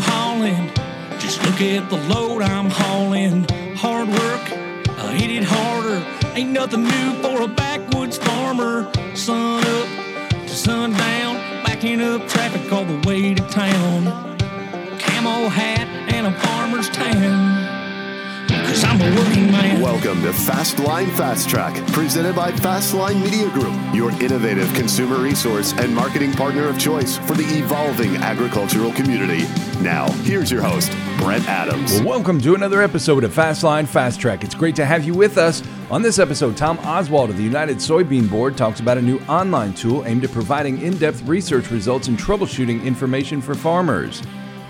Holland. Just look at the load I'm hauling. Hard work, I hit it harder. Ain't nothing new for a backwoods farmer. Sun up to sundown, backing up traffic all the way to town. Camo hat and a farmer's tan. Welcome to Fastline Fast Track, presented by Fastline Media Group, your innovative consumer resource and marketing partner of choice for the evolving agricultural community. Now, here's your host, Brent Adams. Well, welcome to another episode of Fastline Fast Track. It's great to have you with us. On this episode, Tom Oswald of the United Soybean Board talks about a new online tool aimed at providing in depth research results and troubleshooting information for farmers.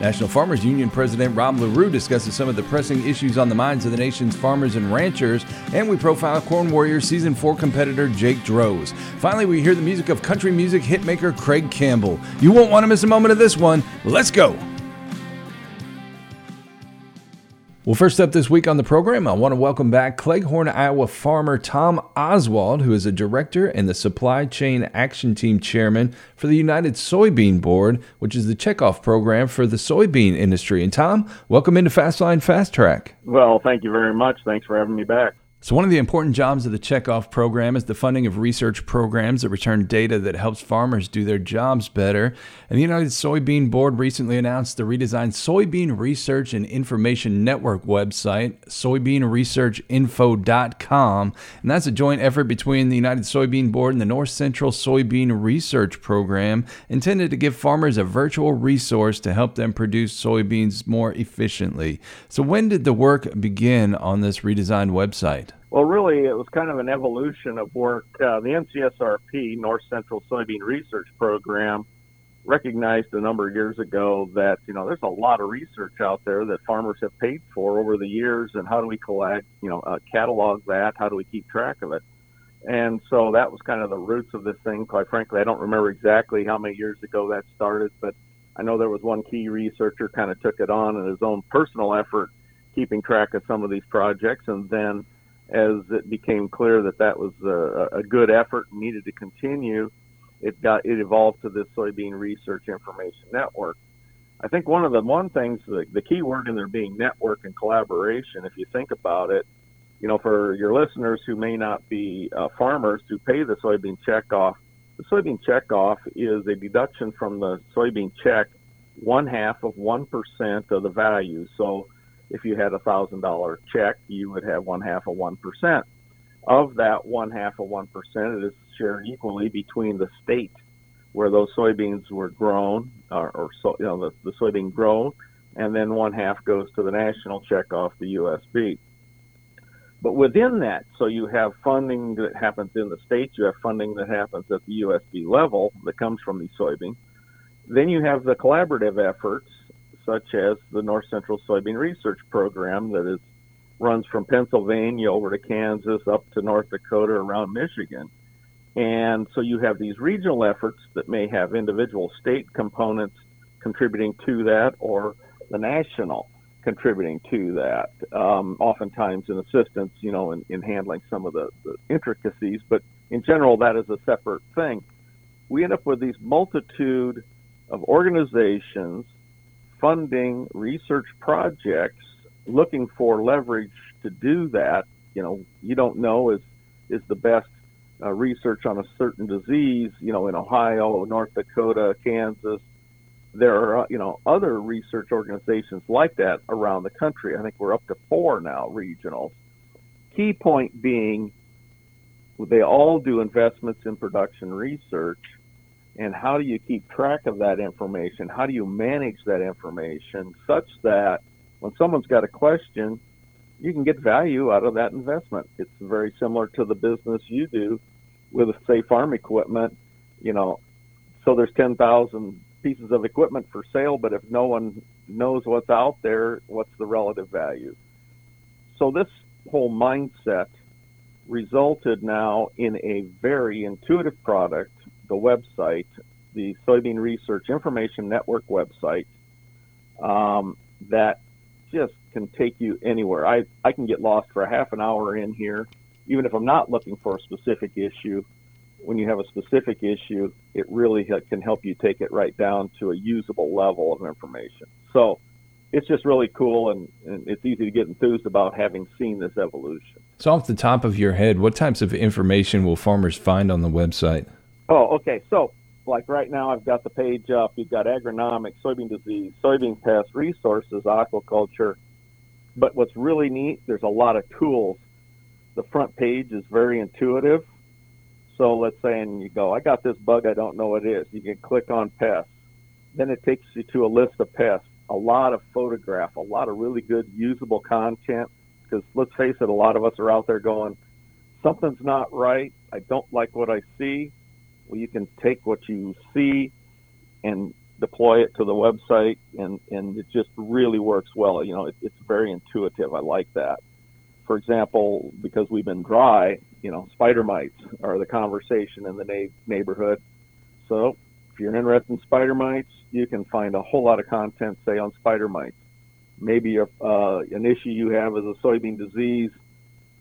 National Farmers Union President Rob Larew discusses some of the pressing issues on the minds of the nation's farmers and ranchers, and we profile Corn Warriors Season 4 competitor Jake Droz. Finally, we hear the music of country music hitmaker Craig Campbell. You won't want to miss a moment of this one. Let's go! Well, first up this week on the program, I want to welcome back Cleghorn, Iowa farmer Tom Oswald, who is a director and the Supply Chain Action Team chairman for the United Soybean Board, which is the checkoff program for the soybean industry. And Tom, welcome into Fastline Fast Track. Well, thank you very much. Thanks for having me back. So, one of the important jobs of the checkoff program is the funding of research programs that return data that helps farmers do their jobs better. And the United Soybean Board recently announced the redesigned Soybean Research and Information Network website, soybeanresearchinfo.com. And that's a joint effort between the United Soybean Board and the North Central Soybean Research Program, intended to give farmers a virtual resource to help them produce soybeans more efficiently. So, when did the work begin on this redesigned website? Well, really, it was kind of an evolution of work. Uh, the NCSRP, North Central Soybean Research Program, recognized a number of years ago that you know there's a lot of research out there that farmers have paid for over the years, and how do we collect, you know, uh, catalog that? How do we keep track of it? And so that was kind of the roots of this thing. Quite frankly, I don't remember exactly how many years ago that started, but I know there was one key researcher kind of took it on in his own personal effort, keeping track of some of these projects, and then as it became clear that that was a, a good effort and needed to continue, it got it evolved to this soybean research information network. I think one of the one things the, the key word in there being network and collaboration. If you think about it, you know, for your listeners who may not be uh, farmers who pay the soybean checkoff, the soybean checkoff is a deduction from the soybean check, one half of one percent of the value. So if you had a thousand dollar check, you would have one half of one percent. Of that one half of one percent, it is shared equally between the state where those soybeans were grown, or, or so, you know, the, the soybean grown, and then one half goes to the national check off the USB. But within that, so you have funding that happens in the state, you have funding that happens at the USB level that comes from the soybean. Then you have the collaborative efforts such as the North Central Soybean Research Program that is runs from Pennsylvania over to Kansas up to North Dakota around Michigan. And so you have these regional efforts that may have individual state components contributing to that or the national contributing to that. Um, oftentimes in assistance, you know, in, in handling some of the, the intricacies, but in general, that is a separate thing. We end up with these multitude of organizations funding research projects looking for leverage to do that. You know, you don't know is is the best uh, research on a certain disease. You know, in Ohio, North Dakota, Kansas. There are you know other research organizations like that around the country. I think we're up to four now regionals. Key point being, they all do investments in production research and how do you keep track of that information? How do you manage that information such that when someone's got a question, you can get value out of that investment? It's very similar to the business you do with, say, farm equipment. You know, so there's 10,000 pieces of equipment for sale, but if no one knows what's out there, what's the relative value? So this whole mindset resulted now in a very intuitive product the website, the Soybean Research Information Network website, um, that just can take you anywhere. I, I can get lost for a half an hour in here, even if I'm not looking for a specific issue. When you have a specific issue, it really can help you take it right down to a usable level of information. So it's just really cool and, and it's easy to get enthused about having seen this evolution. So, off the top of your head, what types of information will farmers find on the website? Oh, okay. So, like right now, I've got the page up. You've got agronomic, soybean disease, soybean pest, resources, aquaculture. But what's really neat, there's a lot of tools. The front page is very intuitive. So let's say, and you go, I got this bug, I don't know what it is. You can click on pests. Then it takes you to a list of pests, a lot of photograph, a lot of really good usable content. Because let's face it, a lot of us are out there going, something's not right. I don't like what I see. You can take what you see and deploy it to the website, and, and it just really works well. You know, it, it's very intuitive. I like that. For example, because we've been dry, you know, spider mites are the conversation in the na- neighborhood. So if you're interested in spider mites, you can find a whole lot of content, say, on spider mites. Maybe a, uh, an issue you have is a soybean disease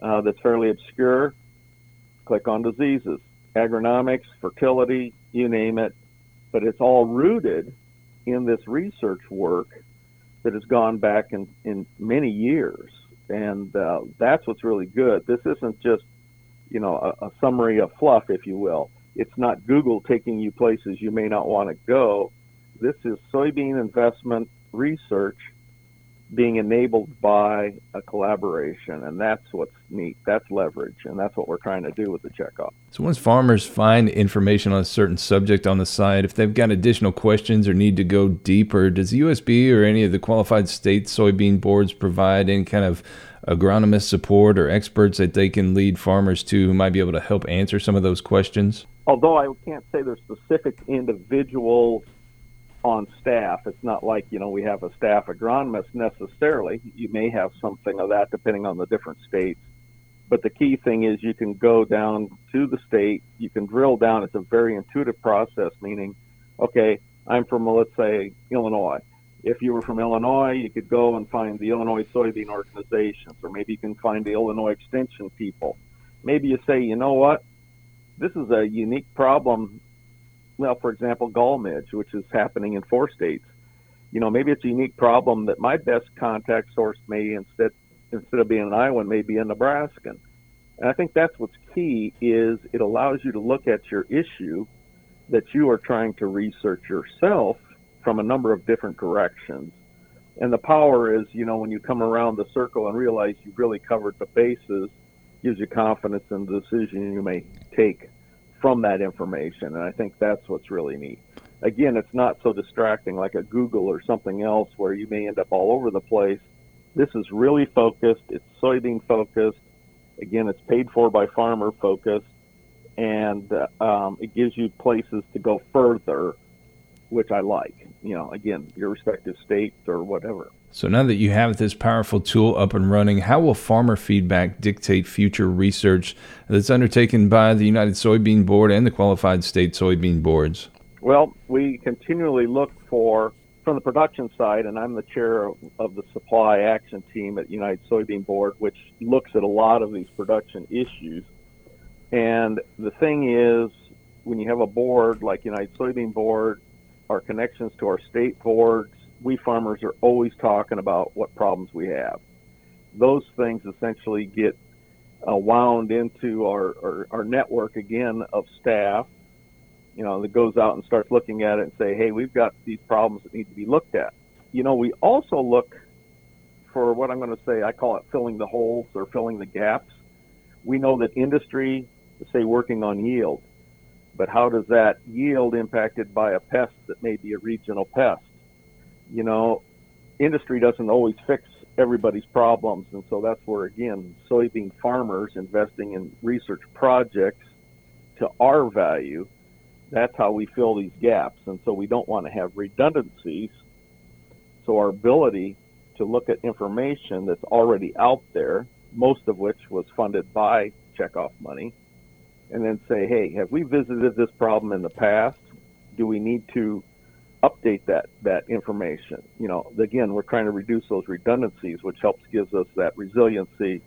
uh, that's fairly obscure. Click on diseases, agronomics, fertility, you name it. But it's all rooted in this research work that has gone back in, in many years. And uh, that's what's really good. This isn't just you know, a, a summary of fluff, if you will. It's not Google taking you places you may not want to go. This is soybean investment research being enabled by a collaboration, and that's what's neat. That's leverage, and that's what we're trying to do with the checkoff. So, once farmers find information on a certain subject on the site, if they've got additional questions or need to go deeper, does USB or any of the qualified state soybean boards provide any kind of agronomist support or experts that they can lead farmers to who might be able to help answer some of those questions? Although I can't say there's specific individuals on staff, it's not like, you know, we have a staff agronomist necessarily. You may have something of that depending on the different states. But the key thing is you can go down to the state, you can drill down. It's a very intuitive process, meaning, okay, I'm from, let's say, Illinois if you were from Illinois, you could go and find the Illinois soybean organizations, or maybe you can find the Illinois extension people. Maybe you say, you know what, this is a unique problem. Well, for example, gall midge, which is happening in four states. You know, maybe it's a unique problem that my best contact source may instead instead of being an Iowan, may be a Nebraskan. And I think that's what's key is it allows you to look at your issue that you are trying to research yourself from a number of different directions. And the power is, you know, when you come around the circle and realize you've really covered the bases, gives you confidence in the decision you may take from that information. And I think that's what's really neat. Again, it's not so distracting like a Google or something else where you may end up all over the place. This is really focused. It's soybean focused. Again, it's paid for by farmer focused, and uh, um, it gives you places to go further which I like. You know, again, your respective states or whatever. So now that you have this powerful tool up and running, how will farmer feedback dictate future research that's undertaken by the United Soybean Board and the qualified state soybean boards? Well, we continually look for from the production side, and I'm the chair of, of the supply action team at United Soybean Board, which looks at a lot of these production issues. And the thing is, when you have a board like United Soybean Board our connections to our state boards, we farmers are always talking about what problems we have. Those things essentially get uh, wound into our, our, our network again of staff, you know, that goes out and starts looking at it and say, hey, we've got these problems that need to be looked at. You know, we also look for what I'm going to say, I call it filling the holes or filling the gaps. We know that industry, say working on yield, but how does that yield impacted by a pest that may be a regional pest? You know, industry doesn't always fix everybody's problems, and so that's where again, soybean farmers investing in research projects to our value. That's how we fill these gaps, and so we don't want to have redundancies. So our ability to look at information that's already out there, most of which was funded by checkoff money, and then say, hey, have we visited this problem in the past? Do we need to update that that information? You know, again, we're trying to reduce those redundancies, which helps gives us that resiliency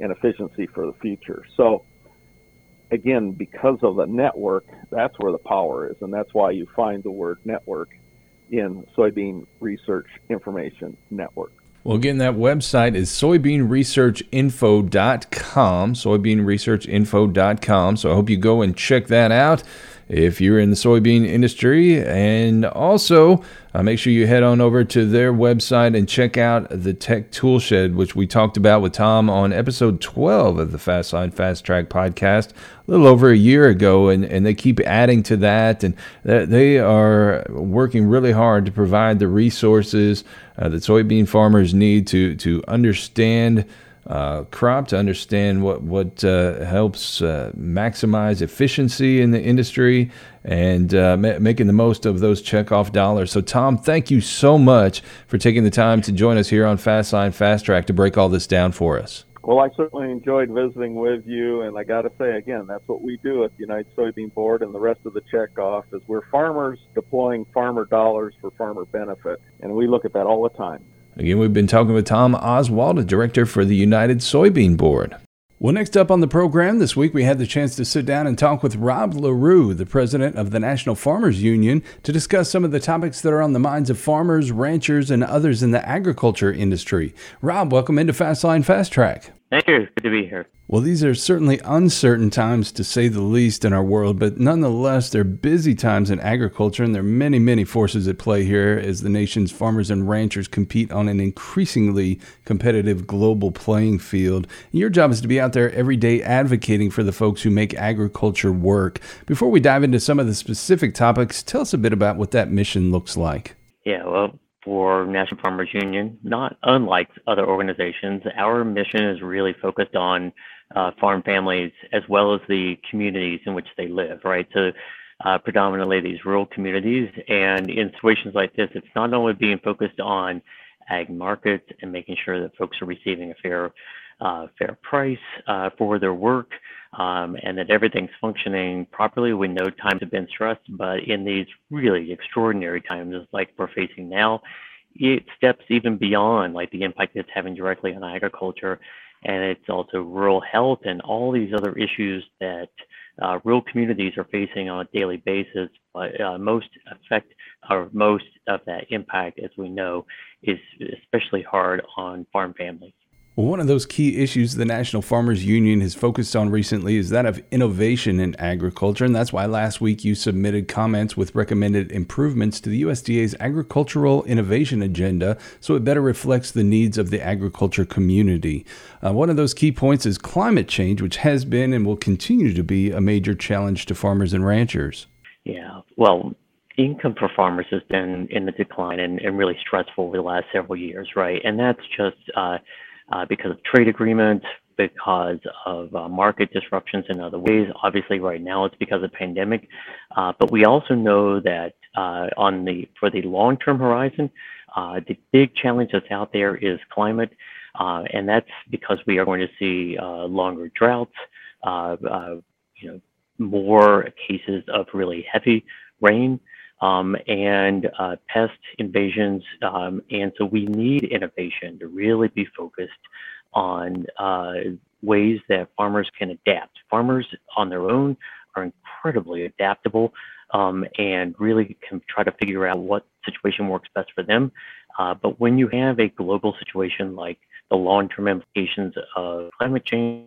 and efficiency for the future. So again, because of the network, that's where the power is, and that's why you find the word network in Soybean Research Information Network. Well, again, that website is soybeanresearchinfo.com, soybeanresearchinfo.com. So I hope you go and check that out if you're in the soybean industry. And also, uh, make sure you head on over to their website and check out the Tech Toolshed, which we talked about with Tom on episode 12 of the Fastline Fast Track podcast a little over a year ago. And, and they keep adding to that. And they are working really hard to provide the resources uh, that soybean farmers need to, to understand uh, crop to understand what what uh, helps uh, maximize efficiency in the industry and uh, ma- making the most of those checkoff dollars. So, Tom, thank you so much for taking the time to join us here on Fast Fastline Fast Track to break all this down for us. Well, I certainly enjoyed visiting with you, and I got to say again, that's what we do at the United Soybean Board and the rest of the checkoff is we're farmers deploying farmer dollars for farmer benefit, and we look at that all the time. Again, we've been talking with Tom Oswald, a director for the United Soybean Board. Well, next up on the program this week, we had the chance to sit down and talk with Rob Larew, the president of the National Farmers Union, to discuss some of the topics that are on the minds of farmers, ranchers, and others in the agriculture industry. Rob, welcome into Fastline Fast Track. Thank you. Good to be here. Well, these are certainly uncertain times to say the least in our world, but nonetheless, they're busy times in agriculture, and there are many, many forces at play here as the nation's farmers and ranchers compete on an increasingly competitive global playing field. Your job is to be out there every day advocating for the folks who make agriculture work. Before we dive into some of the specific topics, tell us a bit about what that mission looks like. Yeah, well, for National Farmers Union, not unlike other organizations, our mission is really focused on uh, farm families as well as the communities in which they live, right? So, uh, predominantly these rural communities. And in situations like this, it's not only being focused on ag markets and making sure that folks are receiving a fair, uh, fair price uh, for their work, um, and that everything's functioning properly. We know times have been stressed, but in these really extraordinary times like we're facing now, it steps even beyond like the impact it's having directly on agriculture. And it's also rural health and all these other issues that uh, rural communities are facing on a daily basis. But uh, most affect or most of that impact, as we know, is especially hard on farm families. Well, one of those key issues the National Farmers Union has focused on recently is that of innovation in agriculture. And that's why last week you submitted comments with recommended improvements to the USDA's agricultural innovation agenda so it better reflects the needs of the agriculture community. Uh, one of those key points is climate change, which has been and will continue to be a major challenge to farmers and ranchers. Yeah, well, income for farmers has been in the decline and, and really stressful over the last several years, right? And that's just, uh, uh, because of trade agreements, because of uh, market disruptions in other ways. Obviously, right now it's because of pandemic, uh, but we also know that uh, on the for the long-term horizon, uh, the big challenge that's out there is climate, uh, and that's because we are going to see longer droughts, you know, more cases of really heavy rain. Um, and uh, pest invasions. Um, and so we need innovation to really be focused on uh, ways that farmers can adapt. Farmers on their own are incredibly adaptable um, and really can try to figure out what situation works best for them. Uh, but when you have a global situation like the long-term implications of climate change,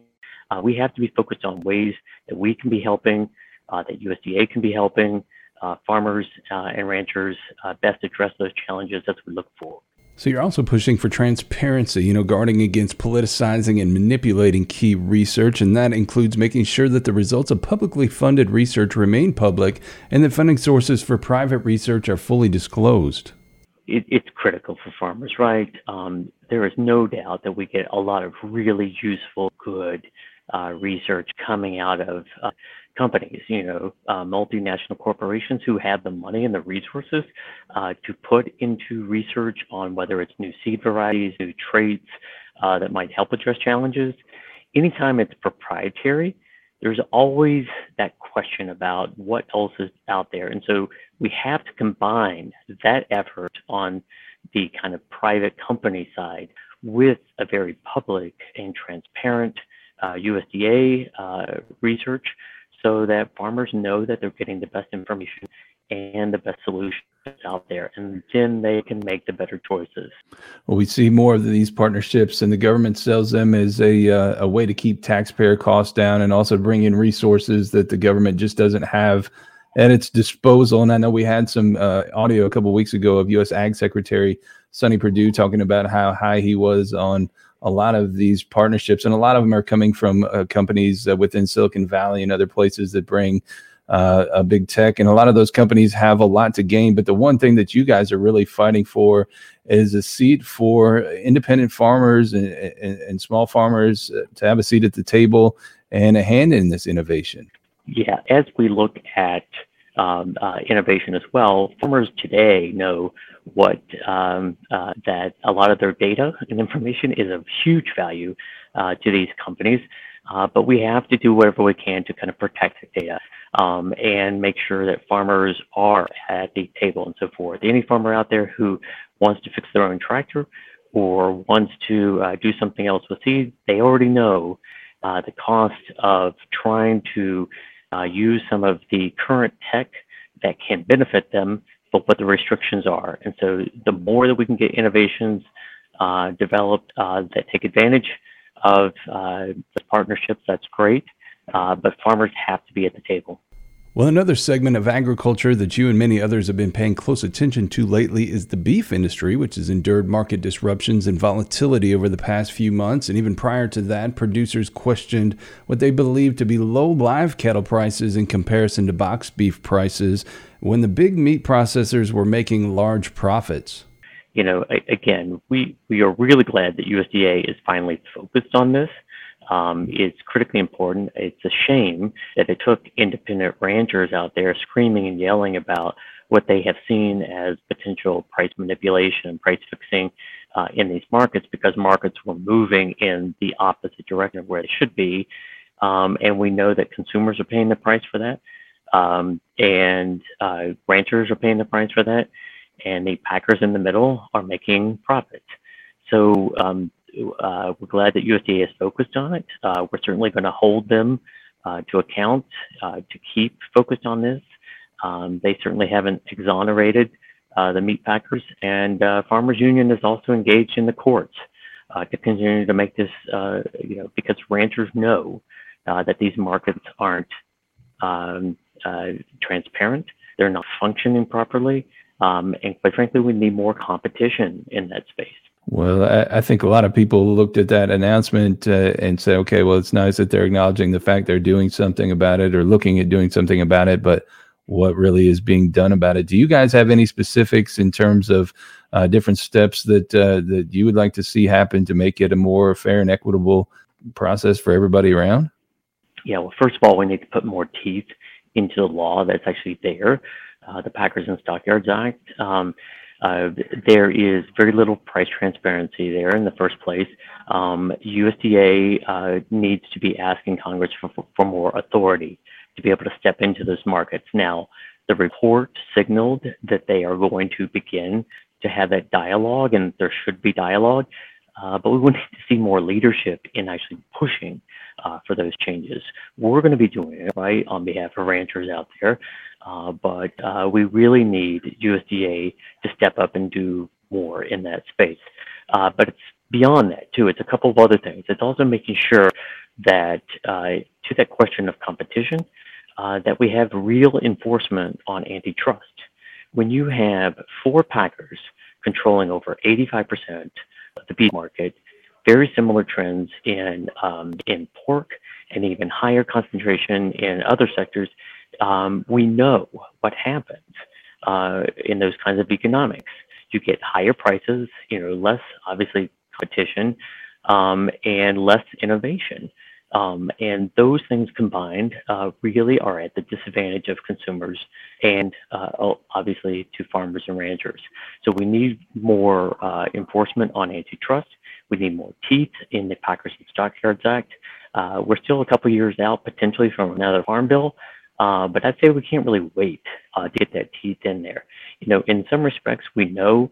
uh, we have to be focused on ways that we can be helping, uh, that USDA can be helping, farmers uh, and ranchers uh, best address those challenges as we look forward. So you're also pushing for transparency, you know, guarding against politicizing and manipulating key research, and that includes making sure that the results of publicly funded research remain public and that funding sources for private research are fully disclosed. It, it's critical for farmers, right? Um, there is no doubt that we get a lot of really useful, good uh, research coming out of uh, companies, you know, uh, multinational corporations who have the money and the resources uh, to put into research on whether it's new seed varieties, new traits uh, that might help address challenges. Anytime it's proprietary, there's always that question about what else is out there. And so we have to combine that effort on the kind of private company side with a very public and transparent uh, USDA uh, research so that farmers know that they're getting the best information and the best solutions out there, and then they can make the better choices. Well, we see more of these partnerships, and the government sells them as a uh, a way to keep taxpayer costs down, and also bring in resources that the government just doesn't have at its disposal. And I know we had some uh, audio a couple weeks ago of U.S. Ag Secretary Sonny Perdue talking about how high he was on a lot of these partnerships, and a lot of them are coming from uh, companies uh, within Silicon Valley and other places that bring uh, a big tech. And a lot of those companies have a lot to gain. But the one thing that you guys are really fighting for is a seat for independent farmers and, and, and small farmers uh, to have a seat at the table and a hand in this innovation. Yeah, as we look at um, uh, innovation as well, farmers today know what um, uh, that a lot of their data and information is of huge value uh, to these companies. Uh, but we have to do whatever we can to kind of protect the data um, and make sure that farmers are at the table and so forth. Any farmer out there who wants to fix their own tractor or wants to uh, do something else with seed, they already know uh, the cost of trying to uh, use some of the current tech that can benefit them but what the restrictions are. And so the more that we can get innovations uh, developed uh, that take advantage of uh, the partnerships, that's great. Uh, but farmers have to be at the table. Well, another segment of agriculture that you and many others have been paying close attention to lately is the beef industry, which has endured market disruptions and volatility over the past few months. And even prior to that, producers questioned what they believed to be low live cattle prices in comparison to box beef prices when the big meat processors were making large profits. You know, again, we, we are really glad that USDA is finally focused on this um, is critically important. It's a shame that it took independent ranchers out there screaming and yelling about what they have seen as potential price manipulation and price fixing uh, in these markets because markets were moving in the opposite direction of where they should be. Um, and we know that consumers are paying the price for that. Um, and uh, ranchers are paying the price for that. And the packers in the middle are making profit. So um, uh, we're glad that USDA is focused on it. Uh, we're certainly going to hold them uh, to account uh, to keep focused on this. Um, they certainly haven't exonerated uh, the meat packers, and Farmers Union is also engaged in the courts to continue to make this, you know, because ranchers know that these markets aren't um, transparent, they're not functioning properly, um, and quite frankly, we need more competition in that space. Well, I, I, think a lot of people looked at that announcement uh, and said, okay, well, it's nice that they're acknowledging the fact they're doing something about it or looking at doing something about it, but what really is being done about it? Do you guys have any specifics in terms of uh, different steps that uh, that you would like to see happen to make it a more fair and equitable process for everybody around? Yeah, well, first of all, we need to put more teeth into the law that's actually there, uh, the Packers and Stockyards Act. Um, uh, there is very little price transparency there in the first place. Um, USDA uh, needs to be asking Congress for, for more authority to be able to step into those markets. Now, the report signaled that they are going to begin to have that dialogue, and there should be dialogue. Uh, but we need to see more leadership in actually pushing uh, for those changes. We're going to be doing it, right, on behalf of ranchers out there. Uh, but uh, we really need USDA to step up and do more in that space. Uh, but it's beyond that, too. It's a couple of other things. It's also making sure that, uh, to that question of competition, uh, that we have real enforcement on antitrust. When you have four packers controlling over 85% of the beef market, very similar trends in um, in pork and even higher concentration in other sectors, um, we know what happens uh, in those kinds of economics. You get higher prices, you know, less obviously competition, um, and less innovation. Um, and those things combined uh, really are at the disadvantage of consumers and uh, obviously to farmers and ranchers. So we need more uh, enforcement on antitrust. We need more teeth in the Packers and Stockyards Act. Uh, we're still a couple years out potentially from another farm bill, uh, but I'd say we can't really wait uh, to get that teeth in there. You know, in some respects, we know,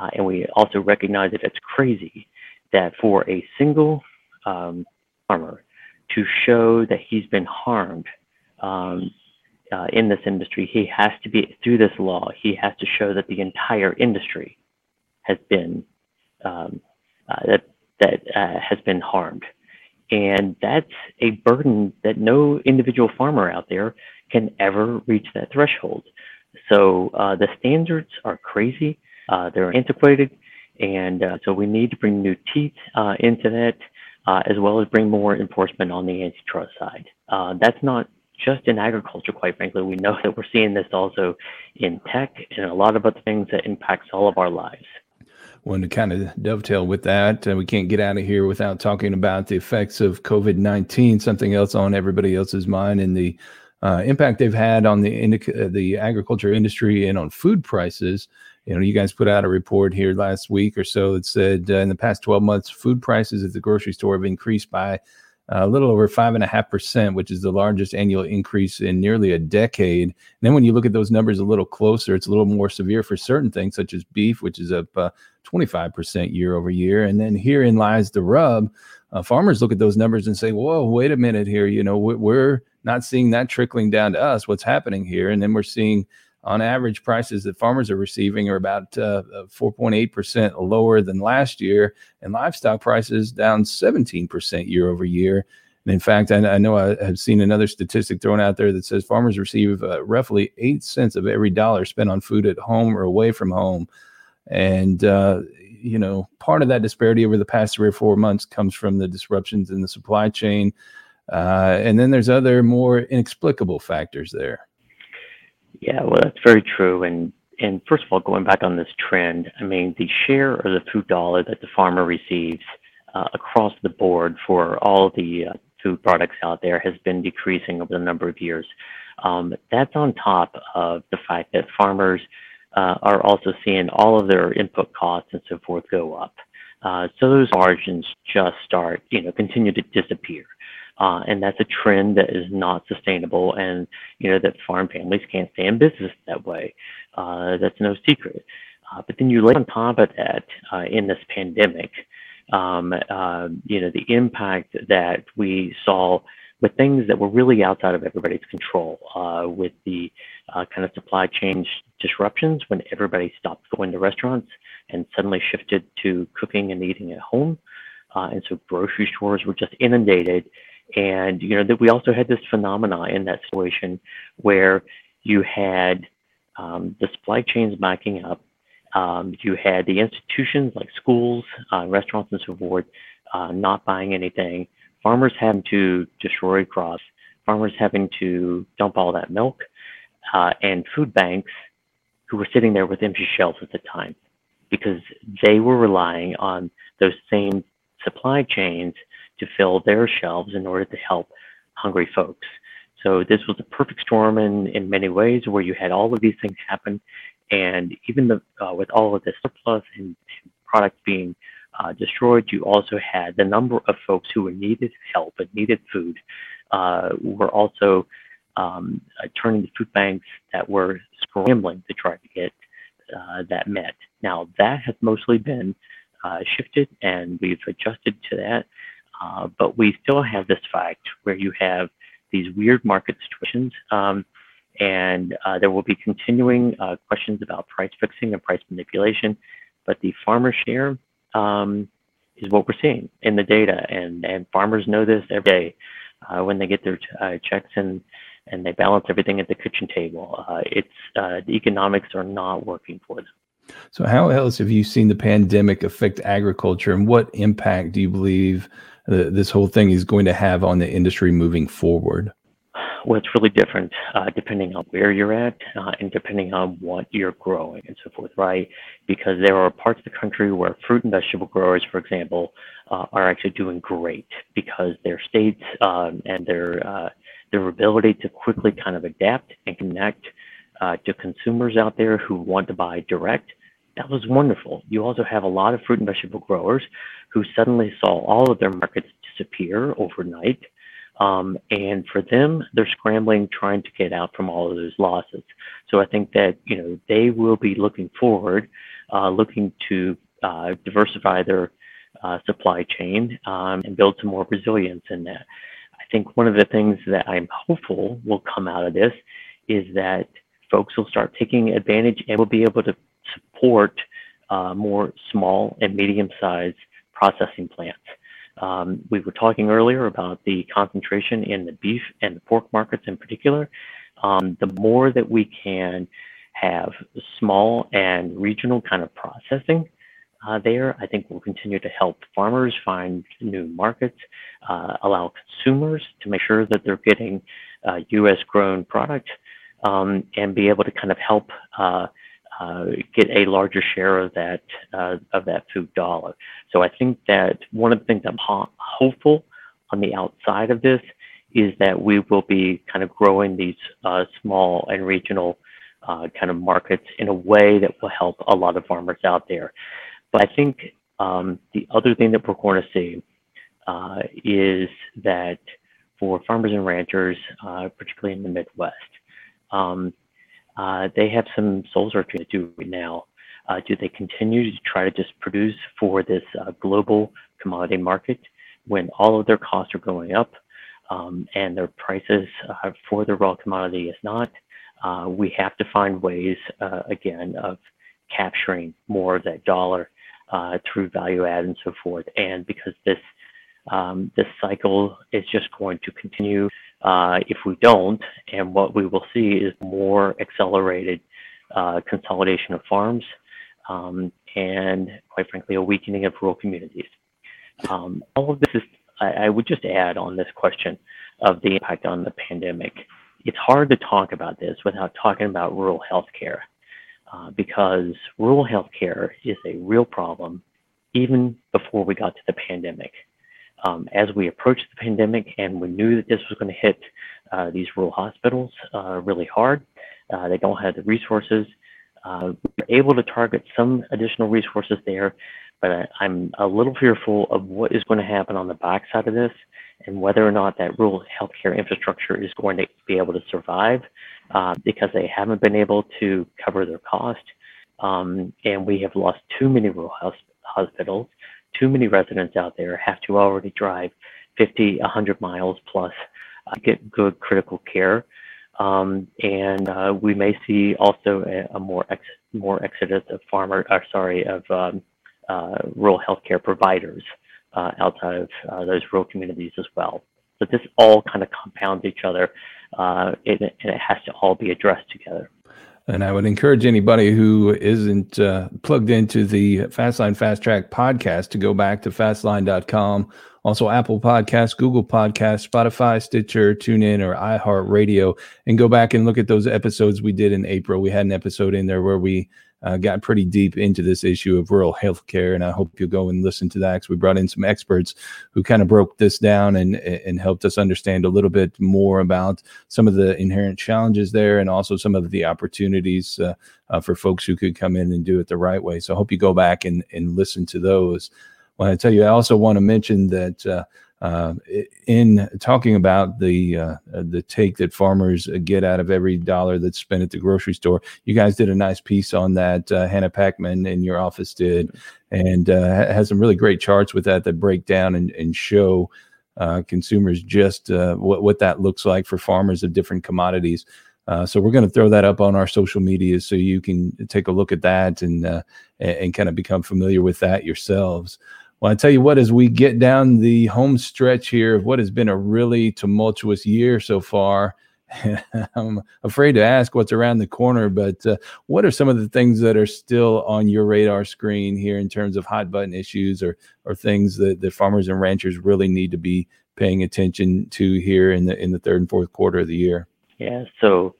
uh, and we also recognize that it's crazy that for a single um, farmer to show that he's been harmed um, uh, in this industry, he has to be through this law. He has to show that the entire industry has been um, uh, that that uh, has been harmed, and that's a burden that no individual farmer out there can ever reach that threshold. So uh, the standards are crazy. Uh, they're antiquated, and uh, so we need to bring new teeth uh, into that, as well as bring more enforcement on the antitrust side. that's not just in agriculture, quite frankly. We know that we're seeing this also in tech and a lot of other things that impacts all of our lives. Well, to kind of dovetail with that, uh, we can't get out of here without talking about the effects of COVID 19, something else on everybody else's mind, and the uh, impact they've had on the uh, the agriculture industry and on food prices. You know, you guys put out a report here last week or so that said uh, in the past 12 months, food prices at the grocery store have increased by a little over five and a half percent, which is the largest annual increase in nearly a decade. And then when you look at those numbers a little closer, it's a little more severe for certain things, such as beef, which is up uh, 25% year over year. And then herein lies the rub. Uh, farmers look at those numbers and say, whoa, wait a minute here. You know, we're not seeing that trickling down to us. What's happening here? And then we're seeing on average prices that farmers are receiving are about 4.8% uh, lower than last year, and livestock prices down 17% year over year. And in fact, I, I, know I have seen another statistic thrown out there that says farmers receive uh, roughly eight cents of every dollar spent on food at home or away from home. And, uh, you know, part of that disparity over the past three or four months comes from the disruptions in the supply chain. Uh, and then there's other more inexplicable factors there. Yeah, well, that's very true. And and first of all, going back on this trend, I mean, the share of the food dollar that the farmer receives uh, across the board for all the uh, food products out there has been decreasing over the number of years. Um, that's on top of the fact that farmers uh, are also seeing all of their input costs and so forth go up. Uh, so those margins just start, you know, continue to disappear. Uh, and that's a trend that is not sustainable and you know that farm families can't stay in business that way uh, that's no secret uh, but then you lay on top of that uh, in this pandemic um, you know the impact that we saw with things that were really outside of everybody's control uh, with the kind of supply chain disruptions when everybody stopped going to restaurants and suddenly shifted to cooking and eating at home and so grocery stores were just inundated and you know that we also had this phenomena in that situation where you had um, the supply chains backing up. Um, you had the institutions like schools, uh, restaurants, and so forth uh, not buying anything. Farmers having to destroy crops. Farmers having to dump all that milk, uh, and food banks who were sitting there with empty shelves at the time because they were relying on those same supply chains to fill their shelves in order to help hungry folks. So this was a perfect storm in, in many ways where you had all of these things happen. And even the, uh, with all of the surplus and product being uh, destroyed, you also had the number of folks who were needed help and needed food uh, were also um, uh, turning to food banks that were scrambling to try to get uh, that met. Now that has mostly been uh, shifted and we've adjusted to that. Uh, but we still have this fact where you have these weird market situations. Um, and there will be continuing questions about price fixing and price manipulation. But the farmer share um, is what we're seeing in the data. And, and farmers know this every day uh, when they get their uh, checks and, and they balance everything at the kitchen table. it's, the economics are not working for them. So, how else have you seen the pandemic affect agriculture, and what impact do you believe uh, this whole thing is going to have on the industry moving forward? Well, it's really different uh, depending on where you're at uh, and depending on what you're growing and so forth, right? Because there are parts of the country where fruit and vegetable growers, for example, uh, are actually doing great because their states um, and their uh, their ability to quickly kind of adapt and connect uh, to consumers out there who want to buy direct that was wonderful. You also have a lot of fruit and vegetable growers who suddenly saw all of their markets disappear overnight. Um, and for them, they're scrambling, trying to get out from all of those losses. So I think that you know they will be looking forward, uh, looking to uh, diversify their uh, supply chain um, and build some more resilience in that. I think one of the things that I'm hopeful will come out of this is that folks will start taking advantage and will be able to support uh, more small and medium-sized processing plants. Um, we were talking earlier about the concentration in the beef and the pork markets in particular. Um, the more that we can have small and regional kind of processing uh, there, I think will continue to help farmers find new markets, uh, allow consumers to make sure that they're getting uh, U.S. grown product, um, and be able to kind of help uh, get a larger share of that uh, of that food dollar. So I think that one of the things I'm ho- hopeful on the outside of this is that we will be kind of growing these uh, small and regional uh, kind of markets in a way that will help a lot of farmers out there. But I think um, the other thing that we're going to see uh, is that for farmers and ranchers, particularly in the Midwest, um, uh, they have some soul searching to do right now. Uh, do they continue to try to just produce for this uh, global commodity market when all of their costs are going up um, and their prices uh, for the raw commodity is not? Uh, we have to find ways, again, of capturing more of that dollar through value add and so forth. And because this um, this cycle is just going to continue uh, if we don't, and what we will see is more accelerated uh, consolidation of farms um, and, quite frankly, a weakening of rural communities. Um, all of this is, I, I, would just add on this question of the impact on the pandemic. It's hard to talk about this without talking about rural healthcare uh, because rural healthcare is a real problem even before we got to the pandemic um, as we approached the pandemic and we knew that this was going to hit uh, these rural hospitals uh, really hard, uh, they don't have the resources. Uh, we were able to target some additional resources there, but I, I'm a little fearful of what is going to happen on the backside of this and whether or not that rural healthcare infrastructure is going to be able to survive uh, because they haven't been able to cover their cost. Um, and we have lost too many rural hospitals too many residents out there have to already drive 50, 100 miles plus to get good critical care. Um, and uh, we may see also a, a more ex- more exodus of farmer, or sorry, of um, uh, rural healthcare providers uh, outside of uh, those rural communities as well. So this all kind of compounds each other, uh, and it has to all be addressed together. And I would encourage anybody who isn't uh, plugged into the Fastline Fast Track podcast to go back to fastline.com. Also, Apple Podcasts, Google Podcasts, Spotify, Stitcher, TuneIn, or iHeartRadio, and go back and look at those episodes we did in April. We had an episode in there where we uh, got pretty deep into this issue of rural health care. And I hope you'll go and listen to that because we brought in some experts who kind of broke this down and, and helped us understand a little bit more about some of the inherent challenges there and also some of the opportunities uh, uh, for folks who could come in and do it the right way. So I hope you go back and, and listen to those. Well, I tell you, I also want to mention that uh, uh, in talking about the uh, the take that farmers get out of every dollar that's spent at the grocery store. You guys did a nice piece on that. Uh, Hannah Packman in your office did, and uh, has some really great charts with that that break down and, and show uh, consumers just uh, what what that looks like for farmers of different commodities. so we're going to throw that up on our social media so you can take a look at that and, and kind of become familiar with that yourselves. Well, I tell you what, as we get down the home stretch here of what has been a really tumultuous year so far, I'm afraid to ask what's around the corner, but uh, what are some of the things that are still on your radar screen here in terms of hot button issues or or things that, that farmers and ranchers really need to be paying attention to here in the in the third and fourth quarter of the year? Yeah, so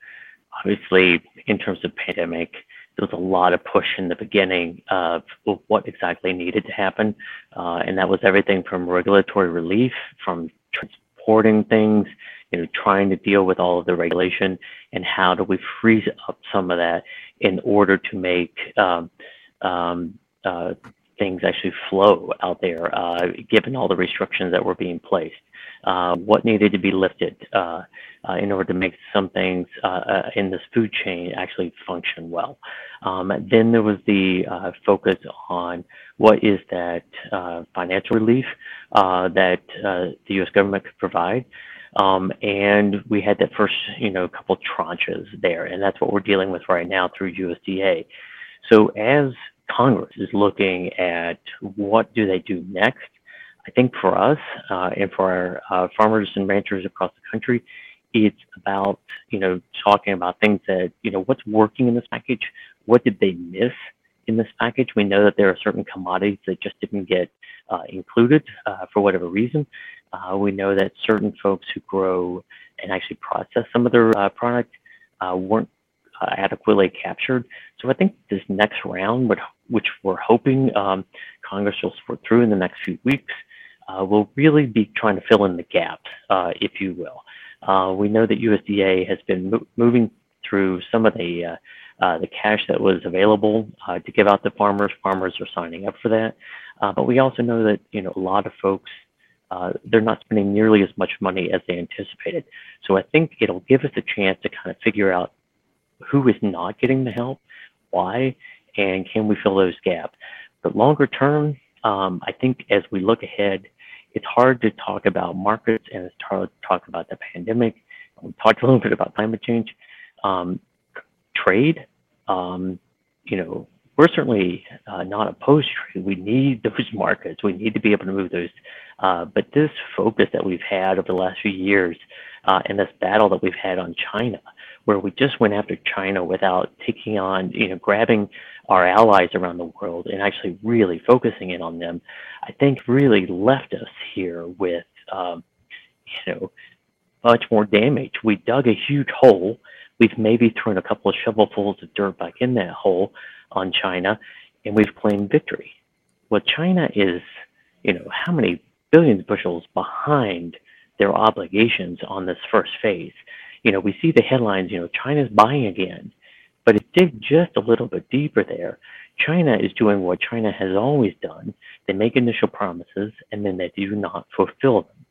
obviously in terms of pandemic, there was a lot of push in the beginning of what exactly needed to happen. Uh, and that was everything from regulatory relief, from transporting things, you know, trying to deal with all of the regulation, and how do we freeze up some of that in order to make um, um, uh, things actually flow out there, uh, given all the restrictions that were being placed. Uh, what needed to be lifted uh, uh, in order to make some things uh, uh, in this food chain actually function well. Um, then there was the uh, focus on what is that financial relief that the U.S. government could provide. Um, and we had that first, you know, couple tranches there, and that's what we're dealing with right now through USDA. So as Congress is looking at what do they do next, I think for us uh, and for our uh, farmers and ranchers across the country, it's about you know talking about things that you know what's working in this package, what did they miss in this package. We know that there are certain commodities that just didn't get uh, included uh, for whatever reason. Uh, we know that certain folks who grow and actually process some of their uh, product uh, weren't uh, adequately captured. So I think this next round, which we're hoping um, Congress will sort through in the next few weeks, will really be trying to fill in the gaps, if you will. We know that USDA has been mo- moving through some of the uh, the cash that was available uh, to give out to farmers. Farmers are signing up for that. Uh, but we also know that you know a lot of folks uh, they're not spending nearly as much money as they anticipated. So I think it'll give us a chance to kind of figure out who is not getting the help, why, and can we fill those gaps. But longer term, um, I think as we look ahead, it's hard to talk about markets and it's hard to talk about the pandemic. We talked a little bit about climate change. Um, trade. Um, you know, we're certainly uh, not opposed to trade. We need those markets. We need to be able to move those. Uh, but this focus that we've had over the last few years uh, and this battle that we've had on China, where we just went after China without taking on, you know, grabbing our allies around the world and actually really focusing in on them, I think really left us here with, um, you know, much more damage. We dug a huge hole We've maybe thrown a couple of shovelfuls of dirt back in that hole on China, and we've claimed victory. Well, China is, you know, how many billions of bushels behind their obligations on this first phase? You know, we see the headlines, you know, China's buying again. But if dig just a little bit deeper there, China is doing what China has always done. They make initial promises and then they do not fulfill them.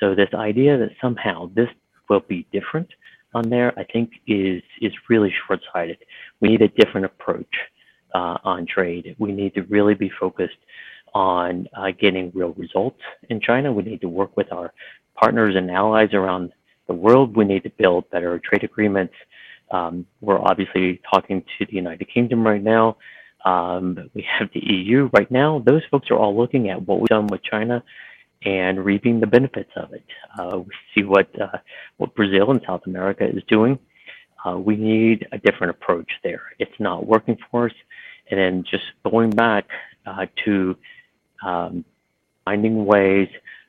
So this idea that somehow this will be different on there, I think is is really short-sighted. We need a different approach uh, on trade. We need to really be focused on uh, getting real results in China. We need to work with our partners and allies around the world. We need to build better trade agreements. Um, we're obviously talking to the United Kingdom right now. Um, we have the EU right now. Those folks are all looking at what we've done with China and reaping the benefits of it. Uh, we see what uh, what Brazil and South America is doing. Uh, we need a different approach there. It's not working for us, and then just going back uh, to um, finding ways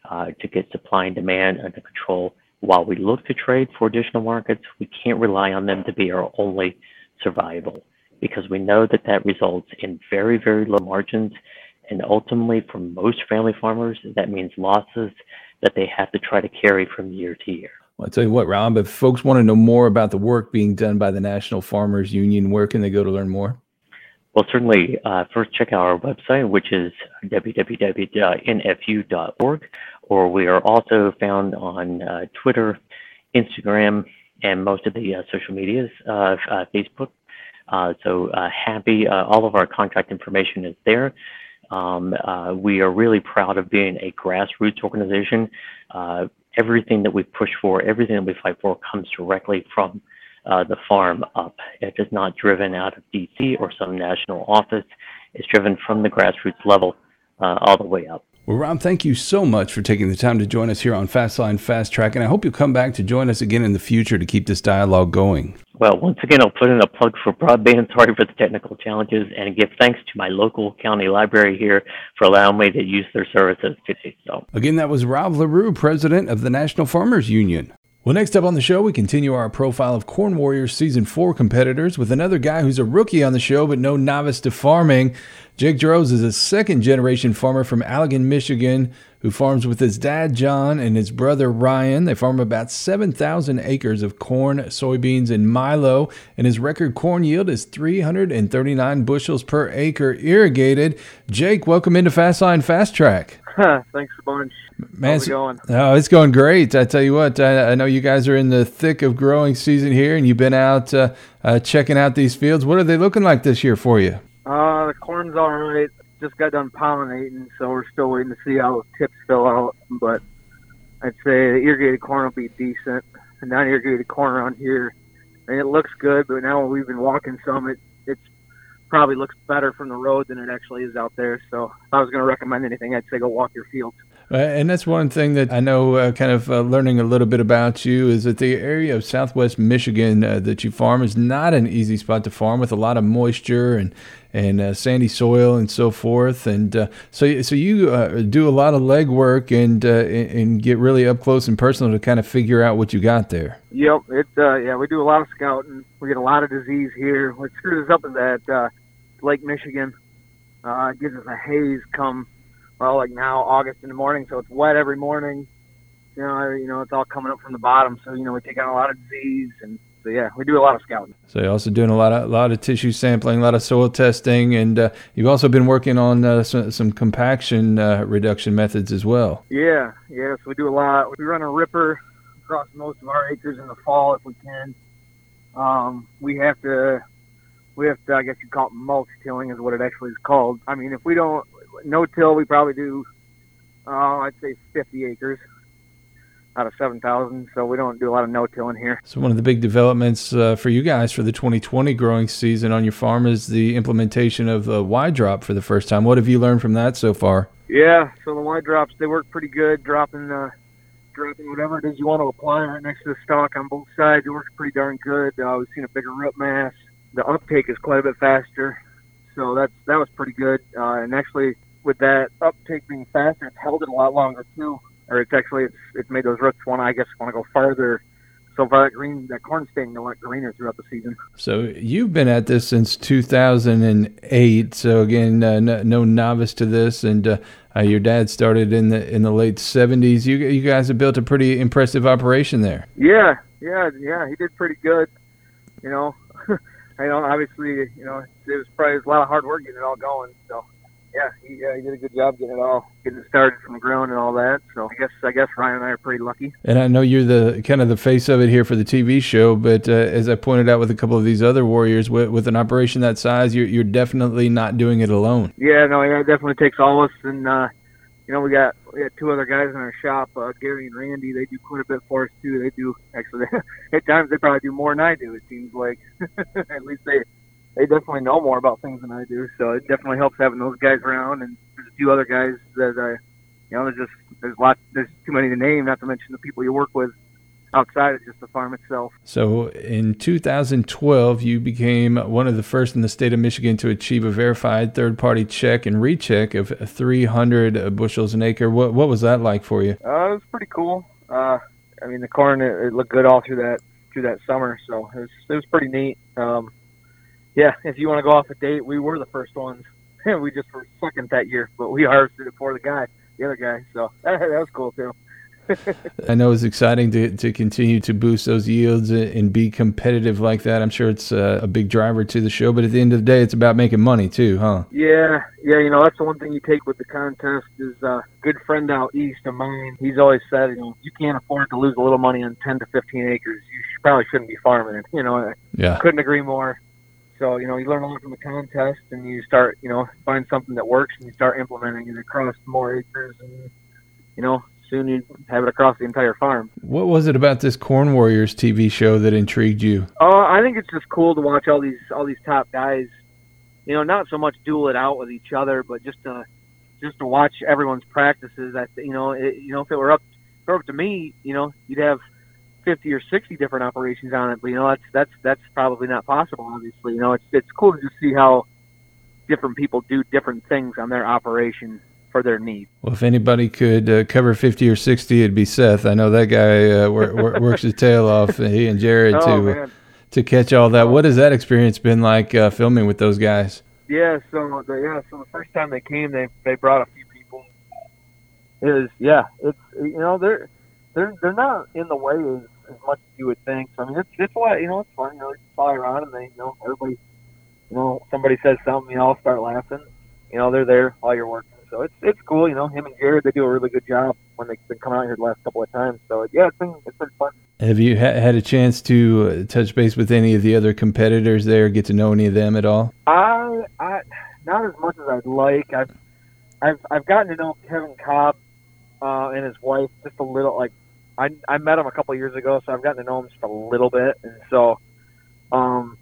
uh, to get supply and demand under control. While we look to trade for additional markets, we can't rely on them to be our only survival because we know that that results in very, very low margins and ultimately, for most family farmers, that means losses that they have to try to carry from year to year. Well, I'll tell you what, Rob, if folks want to know more about the work being done by the National Farmers Union, where can they go to learn more? Well, certainly, uh, first check out our website, which is www.nfu.org, or we are also found on uh, Twitter, Instagram, and most of the uh, social medias, uh, uh, Facebook. So happy, all of our contact information is there. Um, we are really proud of being a grassroots organization. Everything that we push for, everything that we fight for, comes directly from uh, the farm up. It is not driven out of DC or some national office. It's driven from the grassroots level uh, all the way up. Well, Rob, thank you so much for taking the time to join us here on Fastline Fast Track, and I hope you'll come back to join us again in the future to keep this dialogue going. Well, once again, I'll put in a plug for broadband. Sorry for the technical challenges, and give thanks to my local county library here for allowing me to use their services today. So, again, that was Rob Larew, president of the National Farmers Union. Well, next up on the show, we continue our profile of Corn Warriors Season 4 competitors with another guy who's a rookie on the show, but no novice to farming. Jake Droz is a second generation farmer from Allegan, Michigan, who farms with his dad, John, and his brother, Ryan. They farm about 7,000 acres of corn, soybeans, and milo, and his record corn yield is 339 bushels per acre irrigated. Jake, welcome into Fastline Fast Track. Thanks a bunch. Man, How's it going? Oh, it's going great. I tell you what, I, I, know you guys are in the thick of growing season here, and you've been out uh, uh, checking out these fields. What are they looking like this year for you? Uh, the corn's all right. Just got done pollinating, so we're still waiting to see how the tips fill out. But I'd say the irrigated corn will be decent. The non-irrigated corn around here, and it looks good. But now we've been walking some, it probably looks better from the road than it actually is out there. So if I was going to recommend anything, I'd say go walk your fields. Uh, and that's one thing that I know, uh, kind of uh, learning a little bit about you, is that the area of Southwest Michigan uh, that you farm is not an easy spot to farm with a lot of moisture and and uh, sandy soil and so forth. And uh, so, so you do a lot of legwork and and get really up close and personal to kind of figure out what you got there. Yep, it yeah, we do a lot of scouting. We get a lot of disease here. What screws us up is that Lake Michigan uh, gives us a haze come well, like now August in the morning, so it's wet every morning. You know, you know, it's all coming up from the bottom, so you know we take on a lot of disease, and so yeah, we do a lot of scouting. So you're also doing a lot of a lot of tissue sampling, a lot of soil testing, and uh, you've also been working on uh, some, some, compaction uh, reduction methods as well. Yeah, yeah. So we do a lot. We run a ripper across most of our acres in the fall if we can. Um, we have to we have to, I guess you call it mulch tilling is what it actually is called. I mean, if we don't, no till, we probably do, uh, I'd say 50 acres out of 7,000. So we don't do a lot of no tilling here. So one of the big developments uh, for you guys for the 2020 growing season on your farm is the implementation of a Y drop for the first time. What have you learned from that so far? Yeah, so the Y drops they work pretty good, dropping uh, dropping whatever it is you want to apply right next to the stalk on both sides. It works pretty darn good. Uh, we've seen a bigger root mass the uptake is quite a bit faster. So that's that was pretty good. Uh, and actually, with that uptake being faster, it's held it a lot longer too. Or it's actually it's it's made those roots want I guess want to go farther. So that green that corn staying a lot greener throughout the season. So you've been at this since 2008. So again, uh, no, no, novice to this, and uh, uh, your dad started in the in the late 70s. You you guys have built a pretty impressive operation there. Yeah, yeah, yeah. He did pretty good. You know. I know obviously, you know, it was probably a lot of hard work getting it all going. So yeah, he, uh, he did a good job getting it all getting it started from the ground and all that. So I guess I guess Ryan and I are pretty lucky. And I know you're the kind of the face of it here for the TV show, but uh, as I pointed out with a couple of these other warriors, with, with an operation that size, you're you're definitely not doing it alone. Yeah, no, yeah, it definitely takes all of us, and uh, you know, we got we had two other guys in our shop, uh, Gary and Randy. They do quite a bit for us too. They do actually at times they probably do more than I do. It seems like at least they they definitely know more about things than I do. So it definitely helps having those guys around. And there's a few other guys that I, you know, there's just there's lots there's too many to name. Not to mention the people you work with outside of just the farm itself. So in 2012, you became one of the first in the state of Michigan to achieve a verified third party check and recheck of 300 bushels an acre. What, what was that like for you? Uh, it was pretty cool. Uh, I mean, the corn, it, it, looked good all through that through that summer, so it was, it was pretty neat. Um, yeah, if you want to go off a date, we were the first ones. we just were second that year, but we harvested it for the guy, the other guy. So that, that was cool too. I know it's exciting to, to continue to boost those yields and be competitive like that. I'm sure it's a, a, big driver to the show, but at the end of the day, it's about making money too, huh? Yeah, yeah. You know, that's the one thing you take with the contest is a uh, good friend out east of mine. He's always said, you know, you can't afford to lose a little money on 10 to 15 acres. You probably shouldn't be farming it. You know, yeah. couldn't agree more. So, you know, you learn a lot from the contest and you start, you know, find something that works and you start implementing it across more acres and, you know, soon you have it across the entire farm. What was it about this Corn Warriors TV show that intrigued you? Oh, uh, I think it's just cool to watch all these all these top guys. You know, not so much duel it out with each other, but just to just to watch everyone's practices. That you know, it, you know, if it were up, if it were up to me, you know, you'd have fifty or sixty different operations on it. But you know, that's that's that's probably not possible. Obviously, you know, it's it's cool to just see how different people do different things on their operation for their needs. Well, if anybody could uh, cover 50 or 60, it'd be Seth. I know that guy uh, works his tail off, he and Jared, oh, to, to catch all that. What has that experience been like uh, filming with those guys? Yeah, so the, yeah, so the first time they came, they they brought a few people. It was yeah, it's you know they're they're they're not in the way as, as much as you would think. So I mean, it's it's what you know it's fun. You know, you fly around and they you know everybody, you know, somebody says something, you all start laughing. You know, they're there while you're working so it's it's cool. You know, him and Jared they do a really good job when they've been coming out here the last couple of times. So yeah, it's been it's been fun. Have you ha- had a chance to uh, touch base with any of the other competitors there? Get to know any of them at all? I I not as much as I'd like. I've I've I've gotten to know Kevin Cobb uh, and his wife just a little. Like I I met him a couple years ago, so I've gotten to know him just a little bit, and so um,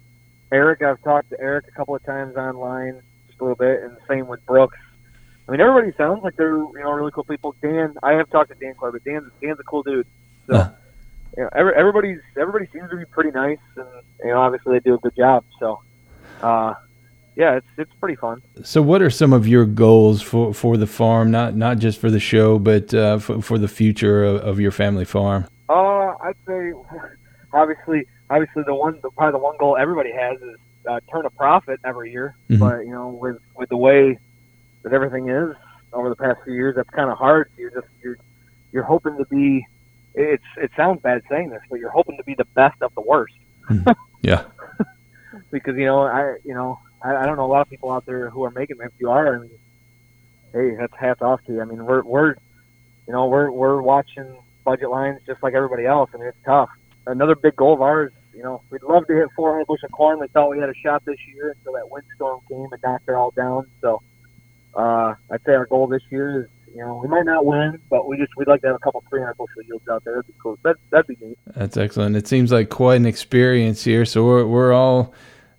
Eric, I've talked to Eric a couple of times online, just a little bit, and same with Brooks. I mean, everybody sounds like they're you know really cool people. Dan, I have talked to Dan quite a bit. Dan's Dan's a cool dude. So. Uh. You know, every, everybody's everybody seems to be pretty nice, and you know, obviously they do a good job. So, uh, yeah, it's it's pretty fun. So, what are some of your goals for, for the farm? Not not just for the show, but uh, for, for the future of, of, your family farm. Uh, I'd say obviously, obviously the one, the, probably the one goal everybody has is uh, turn a profit every year. Mm-hmm. But you know, with with the way that everything is over the past few years, that's kind of hard. You're just you're you're hoping to be. It's it sounds bad saying this, but you're hoping to be the best of the worst. Mm-hmm. Yeah. because you know I you know I, I don't know a lot of people out there who are making them. If you are, I mean, hey, that's hats off to you. I mean, we're we're you know we're we're watching budget lines just like everybody else. I mean, it's tough. Another big goal of ours, you know, we'd love to hit 400 bushel corn. We thought we had a shot this year until that windstorm came and knocked it all down. So uh, I'd say our goal this year is you know, we might not win, but we just we'd like to have a couple 300 bushel yields out there. That'd be cool. That that'd be neat. That's excellent. It seems like quite an experience here. So we're we're all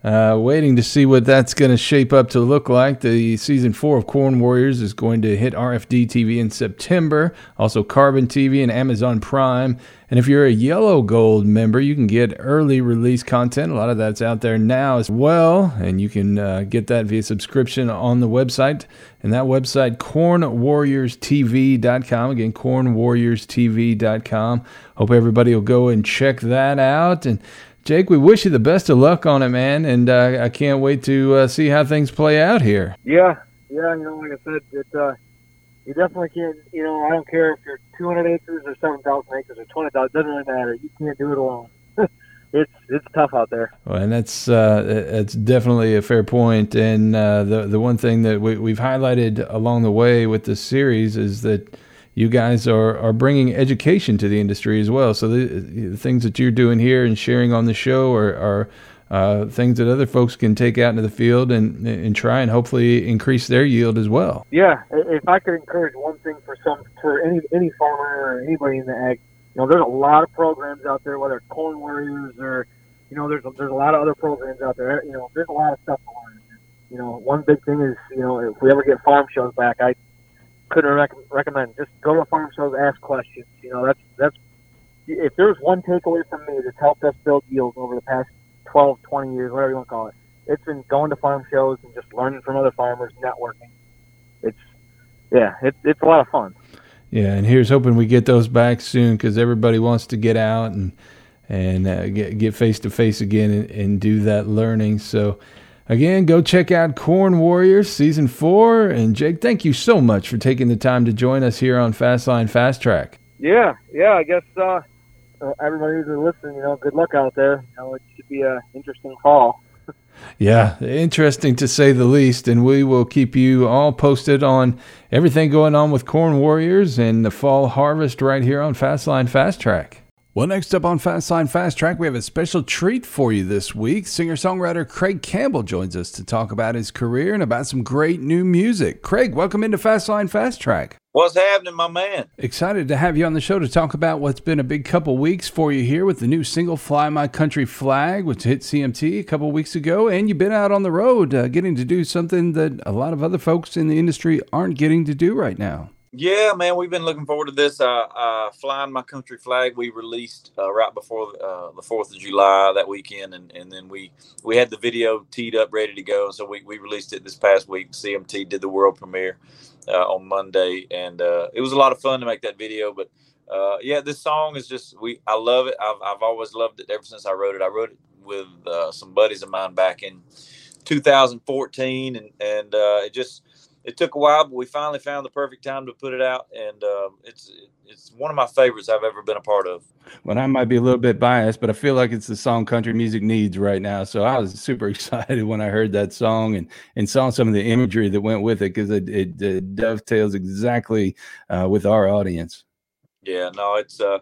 uh, waiting to see what that's going to shape up to look like. The season four of Corn Warriors is going to hit RFD TV in September, also Carbon TV and Amazon Prime. And if you're a Yellow Gold member, you can get early release content. A lot of that's out there now as well. And you can uh, get that via subscription on the website. And that website, cornwarriorstv.com. Again, cornwarriorstv.com. Hope everybody will go and check that out. And Jake, we wish you the best of luck on it, man, and uh, I can't wait to uh, see how things play out here. Yeah, yeah, you know, like I said, it, uh, you definitely can't. You know, I don't care if you're 200 acres or 7,000 acres or 20,000. It doesn't really matter. You can't do it alone. it's it's tough out there. Well, and that's uh, that's definitely a fair point. And uh, the the one thing that we, we've highlighted along the way with this series is that you guys are, are bringing education to the industry as well. So the, the things that you're doing here and sharing on the show are, are uh, things that other folks can take out into the field and and try and hopefully increase their yield as well. Yeah, if I could encourage one thing for some for any any farmer or anybody in the ag, you know, there's a lot of programs out there, whether it's Corn Warriors or you know, there's a, there's a lot of other programs out there. You know, there's a lot of stuff to learn. You know, one big thing is you know if we ever get farm shows back, I couldn't rec- recommend. Just go to farm shows, ask questions. You know, that's that's if there's one takeaway from me that's helped us build yields over the past 12, 20 years, whatever you want to call it, it's been going to farm shows and just learning from other farmers, networking. It's yeah, it's it's a lot of fun. Yeah, and here's hoping we get those back soon because everybody wants to get out and and uh, get get face to face again and, and do that learning. So Again, go check out Corn Warriors Season 4. And Jake, thank you so much for taking the time to join us here on Fastline Fast Track. Yeah, yeah, I guess uh, everybody who's listening, you know, good luck out there. You know, it should be an interesting fall. yeah, interesting to say the least. And we will keep you all posted on everything going on with Corn Warriors and the fall harvest right here on Fastline Fast Track. Well, next up on Fast Line Fast Track, we have a special treat for you this week. Singer songwriter Craig Campbell joins us to talk about his career and about some great new music. Craig, welcome into Fast Line Fast Track. What's happening, my man? Excited to have you on the show to talk about what's been a big couple weeks for you here with the new single "Fly My Country Flag," which hit CMT a couple weeks ago, and you've been out on the road, uh, getting to do something that a lot of other folks in the industry aren't getting to do right now. Yeah, man, we've been looking forward to this. Uh, uh, flying my country flag, we released uh, right before uh, the Fourth of July that weekend, and, and then we we had the video teed up, ready to go. So we, we released it this past week. CMT did the world premiere uh, on Monday, and uh, it was a lot of fun to make that video. But yeah, this song is just we I love it. I've I've always loved it ever since I wrote it. I wrote it with some buddies of mine back in 2014, and and it just it took a while, but we finally found the perfect time to put it out, and uh, it's it's one of my favorites I've ever been a part of. Well, I might be a little bit biased, but I feel like it's the song country music needs right now. So I was super excited when I heard that song and and saw some of the imagery that went with it because it, it, it, dovetails exactly uh, with our audience. Yeah, no, it's uh,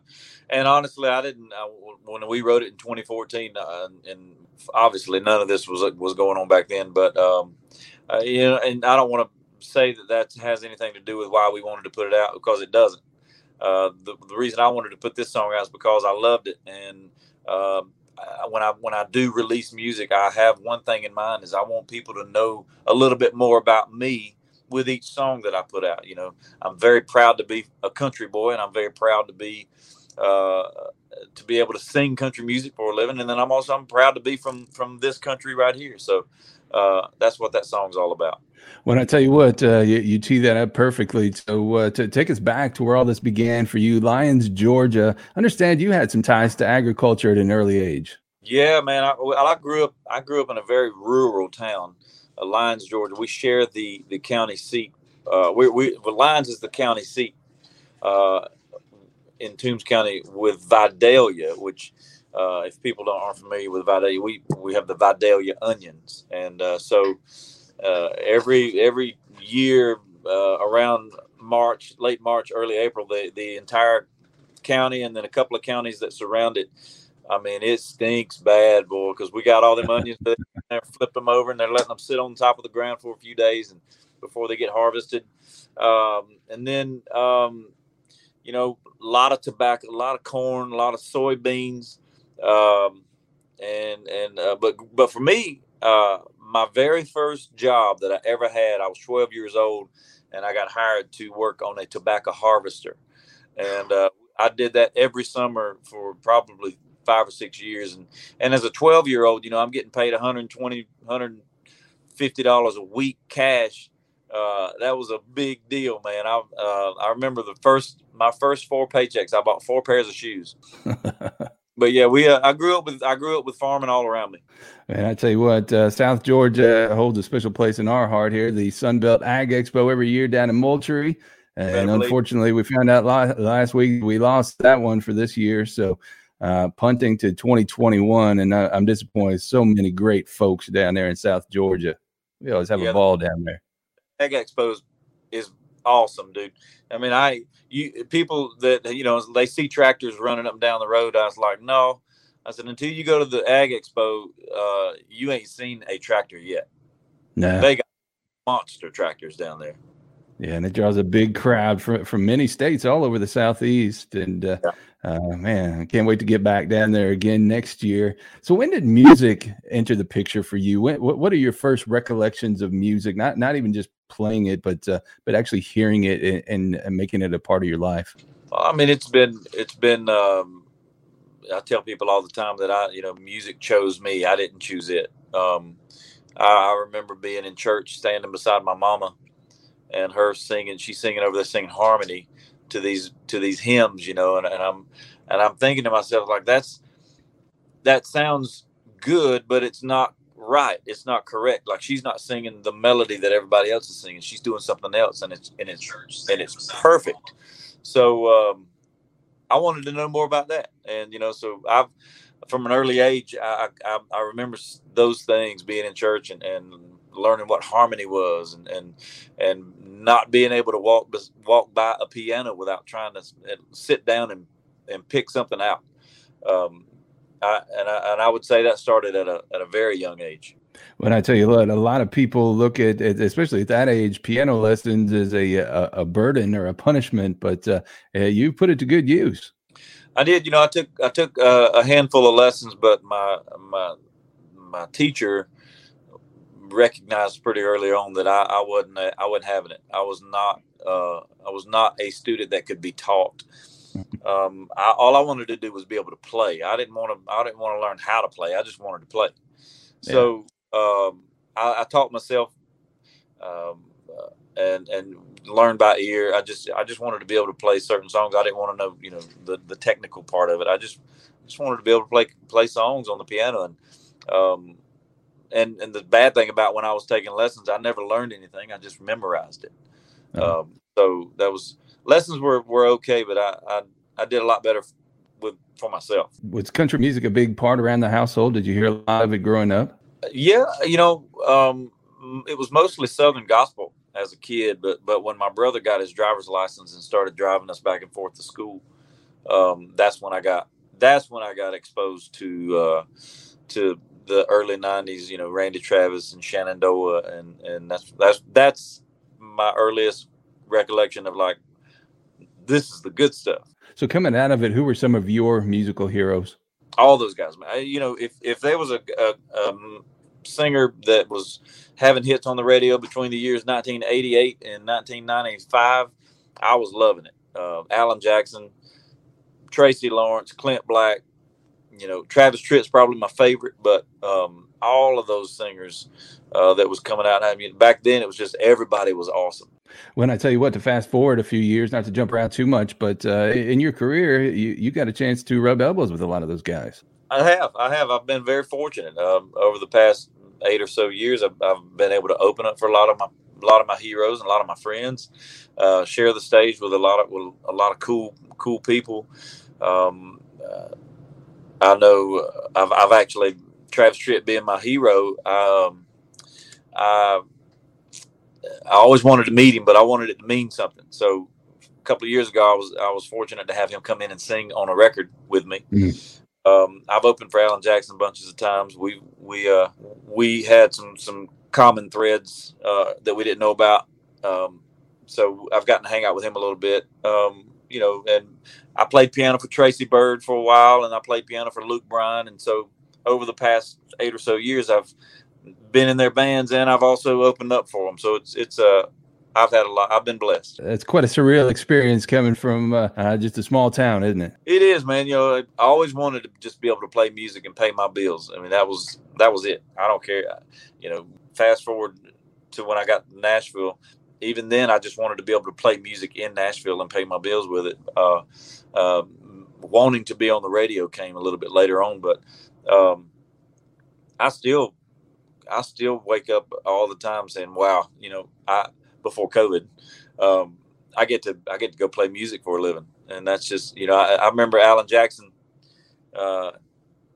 and honestly, I didn't I, when we wrote it in 2014, uh, and obviously none of this was was going on back then, but um, uh, you know, and I don't want to say that that has anything to do with why we wanted to put it out because it doesn't. uh, the, the reason I wanted to put this song out is because I loved it. And uh, when I when I do release music, I have one thing in mind is I want people to know a little bit more about me with each song that I put out. You know, I'm very proud to be a country boy, and I'm very proud to be uh, to be able to sing country music for a living. And then I'm also I'm proud to be from from this country right here. So uh, that's what that song's all about. When I tell you what, uh, you, you tee that up perfectly. So uh, to take us back to where all this began for you, Lyons, Georgia. Understand you had some ties to agriculture at an early age. Yeah, man. I, I grew up. I grew up in a very rural town, uh, Lyons, Georgia. We share the the county seat. Uh, we, we well, Lyons is the county seat uh, in Toombs County with Vidalia, which uh, if people don't aren't familiar with Vidalia, we we have the Vidalia onions, and uh, so uh, every every year uh, around March, late March, early April, the the entire county and then a couple of counties that surround it. I mean, it stinks bad, boy, because we got all them onions. They flip them over and they're letting them sit on top of the ground for a few days and before they get harvested. Um, and then, um, you know, a lot of tobacco, a lot of corn, a lot of soybeans, um, and and uh, but but for me, uh, my very first job that I ever had, I was 12 years old, and I got hired to work on a tobacco harvester, and uh, I did that every summer for probably five or six years, and and as a 12 year old, you know, I'm getting paid 120, 150 dollars a week cash. Uh, that was a big deal, man. I uh, I remember the first my first four paychecks. I bought four pairs of shoes. but yeah, we uh, I grew up with I grew up with farming all around me. And I tell you what, uh, South Georgia holds a special place in our heart here. The Sunbelt Ag Expo every year down in Moultrie, and unfortunately, we found out last week we lost that one for this year. So uh, punting to 2021, and I, am disappointed. So many great folks down there in South Georgia. We always have yeah, a ball down there. Ag Expo is awesome, dude. I mean, I you people that you know they see tractors running up and down the road. I was like, no. I said until you go to the Ag Expo, uh, you ain't seen a tractor yet. No, they got monster tractors down there. Yeah, and it draws a big crowd from from many states all over the southeast. And uh, yeah. Uh, man, I can't wait to get back down there again next year. So, when did music enter the picture for you? When, what What are your first recollections of music? Not not even just playing it, but uh, but actually hearing it and, and, making it a part of your life. I mean, it's been it's been. Um, I tell people all the time that I, you know, music chose me. I didn't choose it. Um, I, I remember being in church, standing beside my mama and her singing she's singing over there singing harmony to these to these hymns you know and, and i'm and i'm thinking to myself like that's that sounds good but it's not right. It's not correct. Like she's not singing the melody that everybody else is singing. She's doing something else and it's and it's and it's perfect. so um i wanted to know more about that. And you know so i've from an early age i i, I remember those things being in church and and learning what harmony was and and and not being able to walk walk by a piano without trying to sit down and and pick something out. Um, I, and I and I would say that started at a at a very young age. When I tell you what, a lot of people look at, especially at that age, piano lessons as a a, a burden or a punishment. But uh, you put it to good use. I did. You know, I took I took uh, a handful of lessons, but my my my teacher recognized pretty early on that I, I wasn't I wasn't having it. I was not uh, I was not a student that could be taught. Um, I, all I wanted to do was be able to play. I didn't want to I didn't want to learn how to play. I just wanted to play. Yeah. So um, I, I, taught myself um, uh, and and learn by ear. I just I just wanted to be able to play certain songs. I didn't want to know you know the the technical part of it. I just just wanted to be able to play play songs on the piano and um, and and the bad thing about when I was taking lessons, I never learned anything. I just memorized it. Oh. Um, so that was lessons were, were okay, but I, I I did a lot better with for myself. Was country music a big part around the household? Did you hear a lot of it growing up? Yeah, you know, um, it was mostly Southern gospel as a kid, but but when my brother got his driver's license and started driving us back and forth to school, um, that's when I got that's when I got exposed to uh, to the early '90s. You know, Randy Travis and Shenandoah, and and that's that's that's my earliest recollection of like this is the good stuff. So coming out of it, who were some of your musical heroes? All those guys, man. You know, if if there was a, a, a singer that was having hits on the radio between the years 1988 and 1995, I was loving it. Uh, Alan Jackson, Tracy Lawrence, Clint Black, you know, Travis Tritt's probably my favorite, but um, all of those singers uh, that was coming out. I mean, back then it was just everybody was awesome. When I tell you what, to fast forward a few years, not to jump around too much, but uh, in your career, you, you got a chance to rub elbows with a lot of those guys. I have. I have. I've been very fortunate um, over the past eight or so years. I've, I've, been able to open up for a lot of my a lot of my heroes and a lot of my friends. Uh, share the stage with a lot of with a lot of cool cool people. Um, uh, I know I've, I've actually Travis Tritt being my hero. Um, I I always wanted to meet him, but I wanted it to mean something. So a couple of years ago, I was I was fortunate to have him come in and sing on a record with me. Mm-hmm. Um, I've opened for Alan Jackson bunches of times. We we uh, we had some some common threads uh, that we didn't know about. Um, so I've gotten to hang out with him a little bit. Um, you know, and I played piano for Tracy Byrd for a while, and I played piano for Luke Bryan. And so over the past eight or so years, I've been in their bands, and I've also opened up for them. So it's it's a uh, I've had a lot. I've been blessed. It's quite a surreal experience coming from uh, uh, just a small town, isn't it? It is, man. You know, I always wanted to just be able to play music and pay my bills. I mean, that was that was it. I don't care. You know, fast forward to when I got to Nashville. Even then, I just wanted to be able to play music in Nashville and pay my bills with it. Uh, uh, wanting to be on the radio came a little bit later on, but um, I still, I still wake up all the time saying, "Wow, you know, I." before COVID. Um, I get to I get to go play music for a living, and that's just you know I, I remember Alan Jackson. Uh,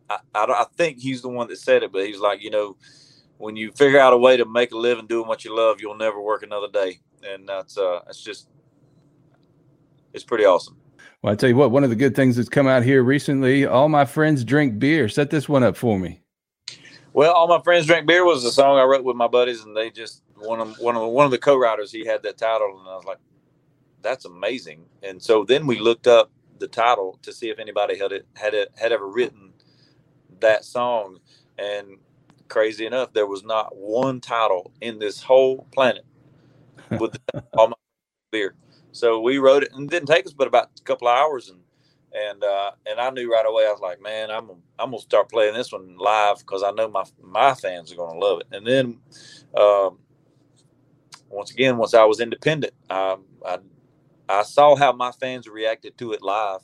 I, I, I think he's the one that said it, but he's like you know when you figure out a way to make a living doing what you love, you'll never work another day, and that's uh it's just it's pretty awesome. Well, I tell you what, one of the good things that's come out here recently, all my friends drink beer. Set this one up for me. Well, all my friends drink beer was a song I wrote with my buddies, and they just one of one of one of the co-writers he had that title and I was like that's amazing and so then we looked up the title to see if anybody had it had it had ever written that song and crazy enough there was not one title in this whole planet with all my beer so we wrote it and it didn't take us but about a couple of hours and and uh, and I knew right away I was like, man, I'm I'm gonna start playing this one live because I know my my fans are gonna love it. And then um, once again, once I was independent, I, I saw how my fans reacted to it live,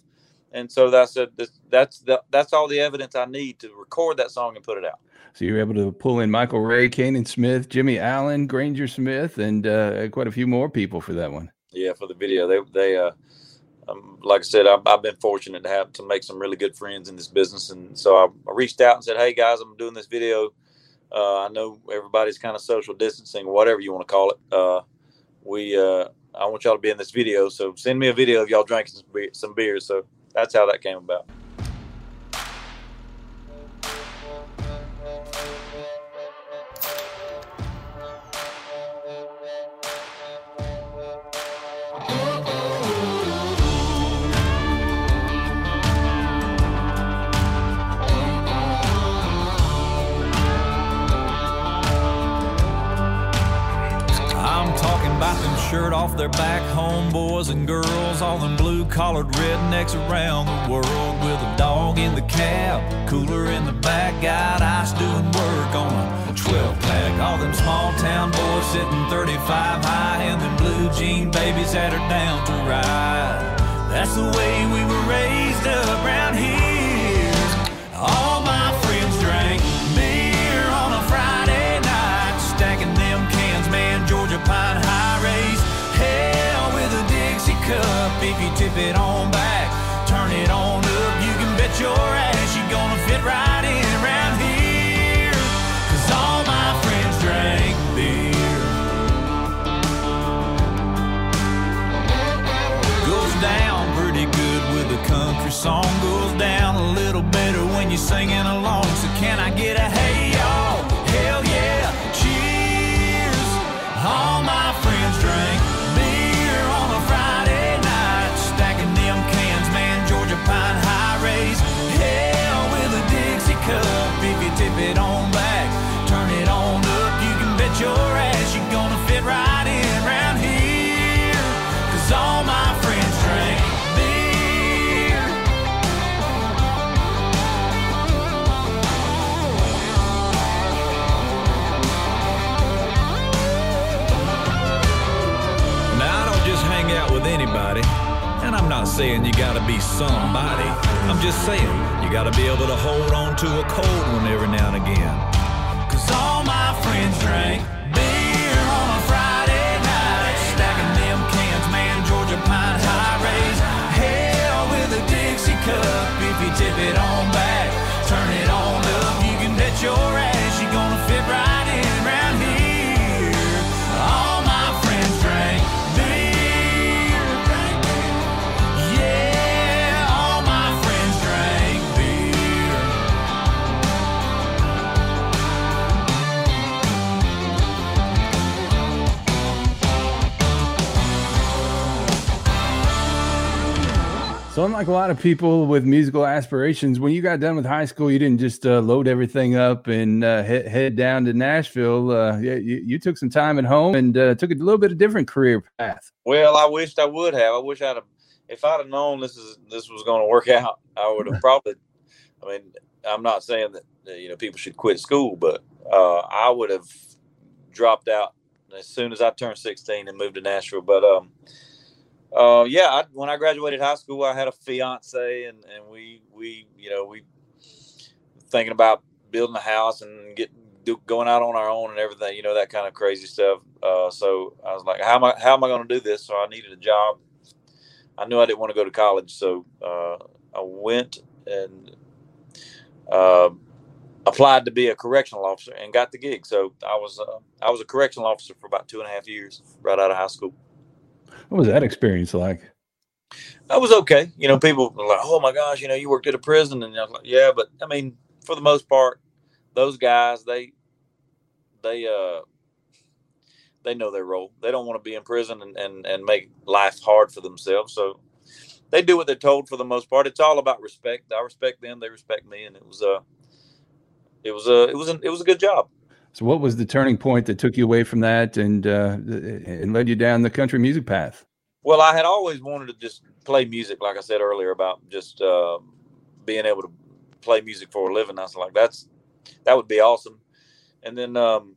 and so that's a, that's the, that's all the evidence I need to record that song and put it out. So you were able to pull in Michael Ray, Canaan Smith, Jimmy Allen, Granger Smith, and uh, quite a few more people for that one. Yeah, for the video, they they uh, um, like I said, I've, I've, been fortunate to have to make some really good friends in this business, and so I, I reached out and said, "Hey guys, I'm doing this video uh, I know everybody's kind of social distancing, whatever you want to call it. Uh, we, uh, I want y'all to be in this video, so send me a video of y'all drinking some, beer, some beers. So that's how that came about. I'm talking about them shirt off their back home boys and girls, all them blue collared rednecks around the world with a dog in the cab, cooler in the back, got ice doing work on a 12 pack. All them small town boys sitting 35 high, and them blue jean babies that are down to ride. That's the way we were raised up around here. All If you tip it on back, turn it on up, you can bet your ass you're gonna fit right in around here. Cause all my friends drank beer. Goes down pretty good with a country song. Goes down a little better when you're singing along. So can I get a hey y'all? Hell yeah, cheers. All not saying you gotta be somebody. I'm just saying you gotta be able to hold on to a cold one every now and again. Cause all my friends drink beer on a Friday night, stacking them cans, man, Georgia pine high raise. Hell with a Dixie cup if you tip it on back, turn it on up, you can bet your ass So, unlike a lot of people with musical aspirations, when you got done with high school, you didn't just uh, load everything up and uh, head, head down to Nashville. Uh, you, you took some time at home and uh, took a little bit of different career path. Well, I wished I would have. I wish I'd have. If I'd have known this is this was going to work out, I would have probably. I mean, I'm not saying that you know people should quit school, but uh, I would have dropped out as soon as I turned 16 and moved to Nashville. But um, uh, yeah, I, when I graduated high school, I had a fiance, and and we we you know we thinking about building a house and get do, going out on our own and everything, you know that kind of crazy stuff. Uh, so I was like, how am I how am I going to do this? So I needed a job. I knew I didn't want to go to college, so uh, I went and uh, applied to be a correctional officer and got the gig. So I was uh, I was a correctional officer for about two and a half years right out of high school. What was that experience like? That was okay. You know, people were like, "Oh my gosh, you know, you worked at a prison," and I was like, "Yeah," but I mean, for the most part, those guys they they uh they know their role. They don't want to be in prison and and and make life hard for themselves. So they do what they're told for the most part. It's all about respect. I respect them. They respect me, and it was uh it was a it was a, it was a good job. So, what was the turning point that took you away from that and uh, and led you down the country music path? Well, I had always wanted to just play music, like I said earlier, about just uh, being able to play music for a living. I was like, that's that would be awesome. And then um,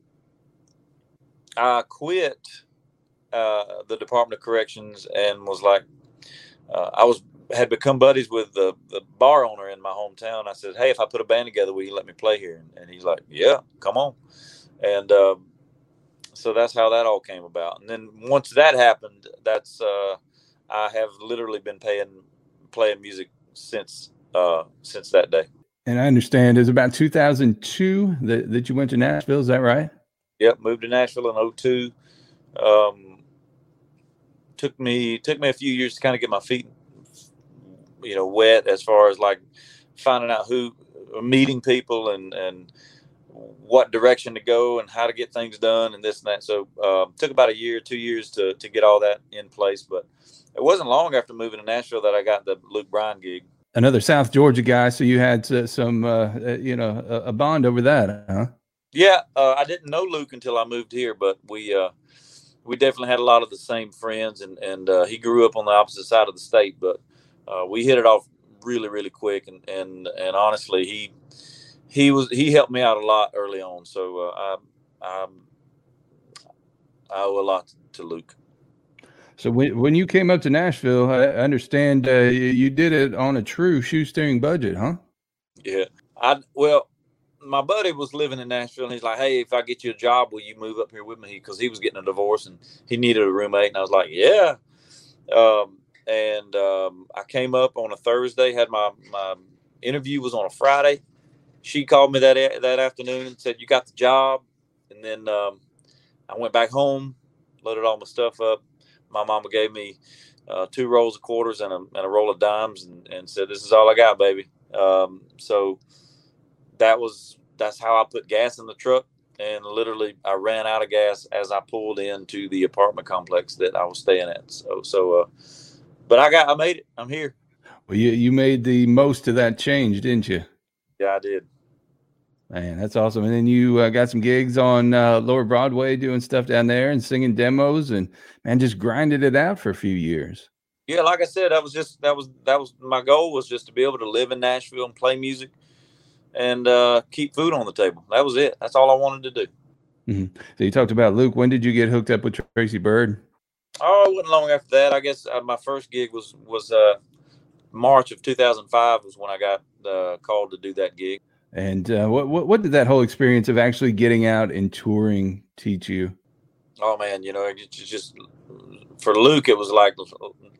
I quit uh, the Department of Corrections and was like, uh, I was had become buddies with the, the bar owner in my hometown. I said, "Hey, if I put a band together, will you let me play here?" And, and he's like, "Yeah, come on." And um, so that's how that all came about. And then once that happened, that's uh, I have literally been paying playing music since uh, since that day. And I understand it's about 2002 that, that you went to Nashville. Is that right? Yep, moved to Nashville in 02. Um, took me took me a few years to kind of get my feet, you know, wet as far as like finding out who, meeting people, and and what direction to go and how to get things done and this and that. So um, took about a year, two years to to get all that in place. But it wasn't long after moving to Nashville that I got the Luke Bryan gig. Another South Georgia guy, so you had uh, some, uh, uh, you know, a, a, bond over that, huh? Yeah, uh, I didn't know Luke until I moved here, but we uh, we definitely had a lot of the same friends, and and uh, he grew up on the opposite side of the state, but we hit it off really, really quick, and and and honestly, he he was he helped me out a lot early on, so I I I owe a lot to Luke. So when when you came up to Nashville, I understand uh, you did it on a true shoestring budget, huh? Yeah, I well, my buddy was living in Nashville, and he's like, "Hey, if I get you a job, will you move up here with me?" Because he was getting a divorce and he needed a roommate, and I was like, "Yeah." Um, and um, I came up on a Thursday, had my my interview was on a Friday. She called me that that afternoon and said, "You got the job," and then um, I went back home, loaded all my stuff up my mama gave me uh, two rolls of quarters and a, and a roll of dimes and, and said, "This is all I got, baby." Um, so that was that's how I put gas in the truck, and literally I ran out of gas as I pulled into the apartment complex that I was staying at. So so, uh, but I got I made it. I'm here. Well, you you made the most of that change, didn't you? Yeah, I did. Man, that's awesome. And then you uh, got some gigs on uh, Lower Broadway doing stuff down there and singing demos and man, just grinded it out for a few years. Yeah, like I said, that was just that was that was my goal was just to be able to live in Nashville and play music and uh, keep food on the table. That was it. That's all I wanted to do. Mm-hmm. So you talked about Luke. When did you get hooked up with Tracy Byrd? Oh, it wasn't long after that. I guess uh, my first gig was was uh, March of 2005 was when I got uh, called to do that gig. And uh, what, what what did that whole experience of actually getting out and touring teach you? Oh man, you know, it's just for Luke, it was like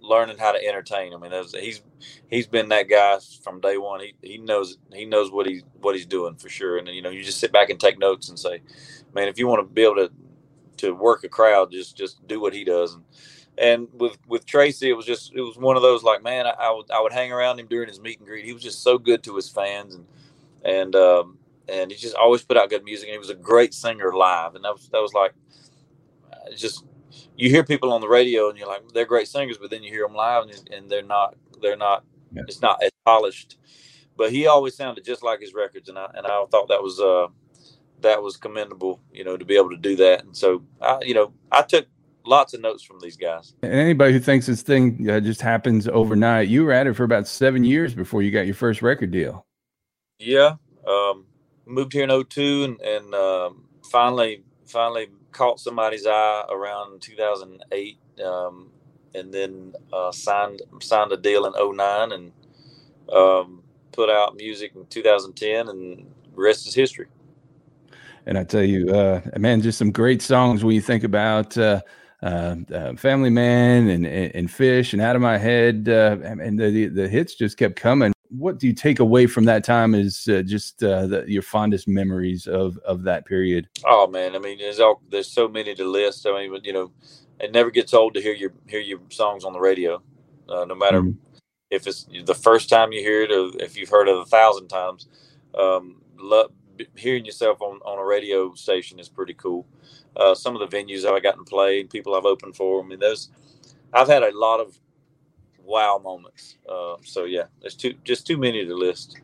learning how to entertain. I mean, he's he's been that guy from day one. He he knows he knows what he what he's doing for sure. And then you know, you just sit back and take notes and say, man, if you want to be able to to work a crowd, just just do what he does. And and with with Tracy, it was just it was one of those like, man, I, I would I would hang around him during his meet and greet. He was just so good to his fans and and um, and he just always put out good music. And he was a great singer live, and that was that was like just you hear people on the radio and you're like they're great singers, but then you hear them live and, and they're not they're not yeah. it's not as polished. But he always sounded just like his records, and I and I thought that was uh that was commendable, you know, to be able to do that. And so I you know I took lots of notes from these guys. And anybody who thinks this thing uh, just happens overnight, you were at it for about seven years before you got your first record deal. Yeah, um, moved here in 02 and, and um, finally finally caught somebody's eye around 2008, um, and then uh, signed signed a deal in 09 and um, put out music in 2010, and rest is history. And I tell you, uh, man, just some great songs when you think about. Uh, uh, uh, Family Man and, and, and Fish and Out of My Head, uh, and the the hits just kept coming. What do you take away from that time? Is uh, just uh, the, your fondest memories of of that period? Oh man, I mean, there's all there's so many to list. I mean, you know, it never gets old to hear your hear your songs on the radio, uh, no matter mm-hmm. if it's the first time you hear it or if you've heard it a thousand times. Um, love, hearing yourself on, on a radio station is pretty cool uh, some of the venues I've gotten to play people I've opened for. I mean, there's I've had a lot of wow moments. Uh, so yeah, there's too just too many to list.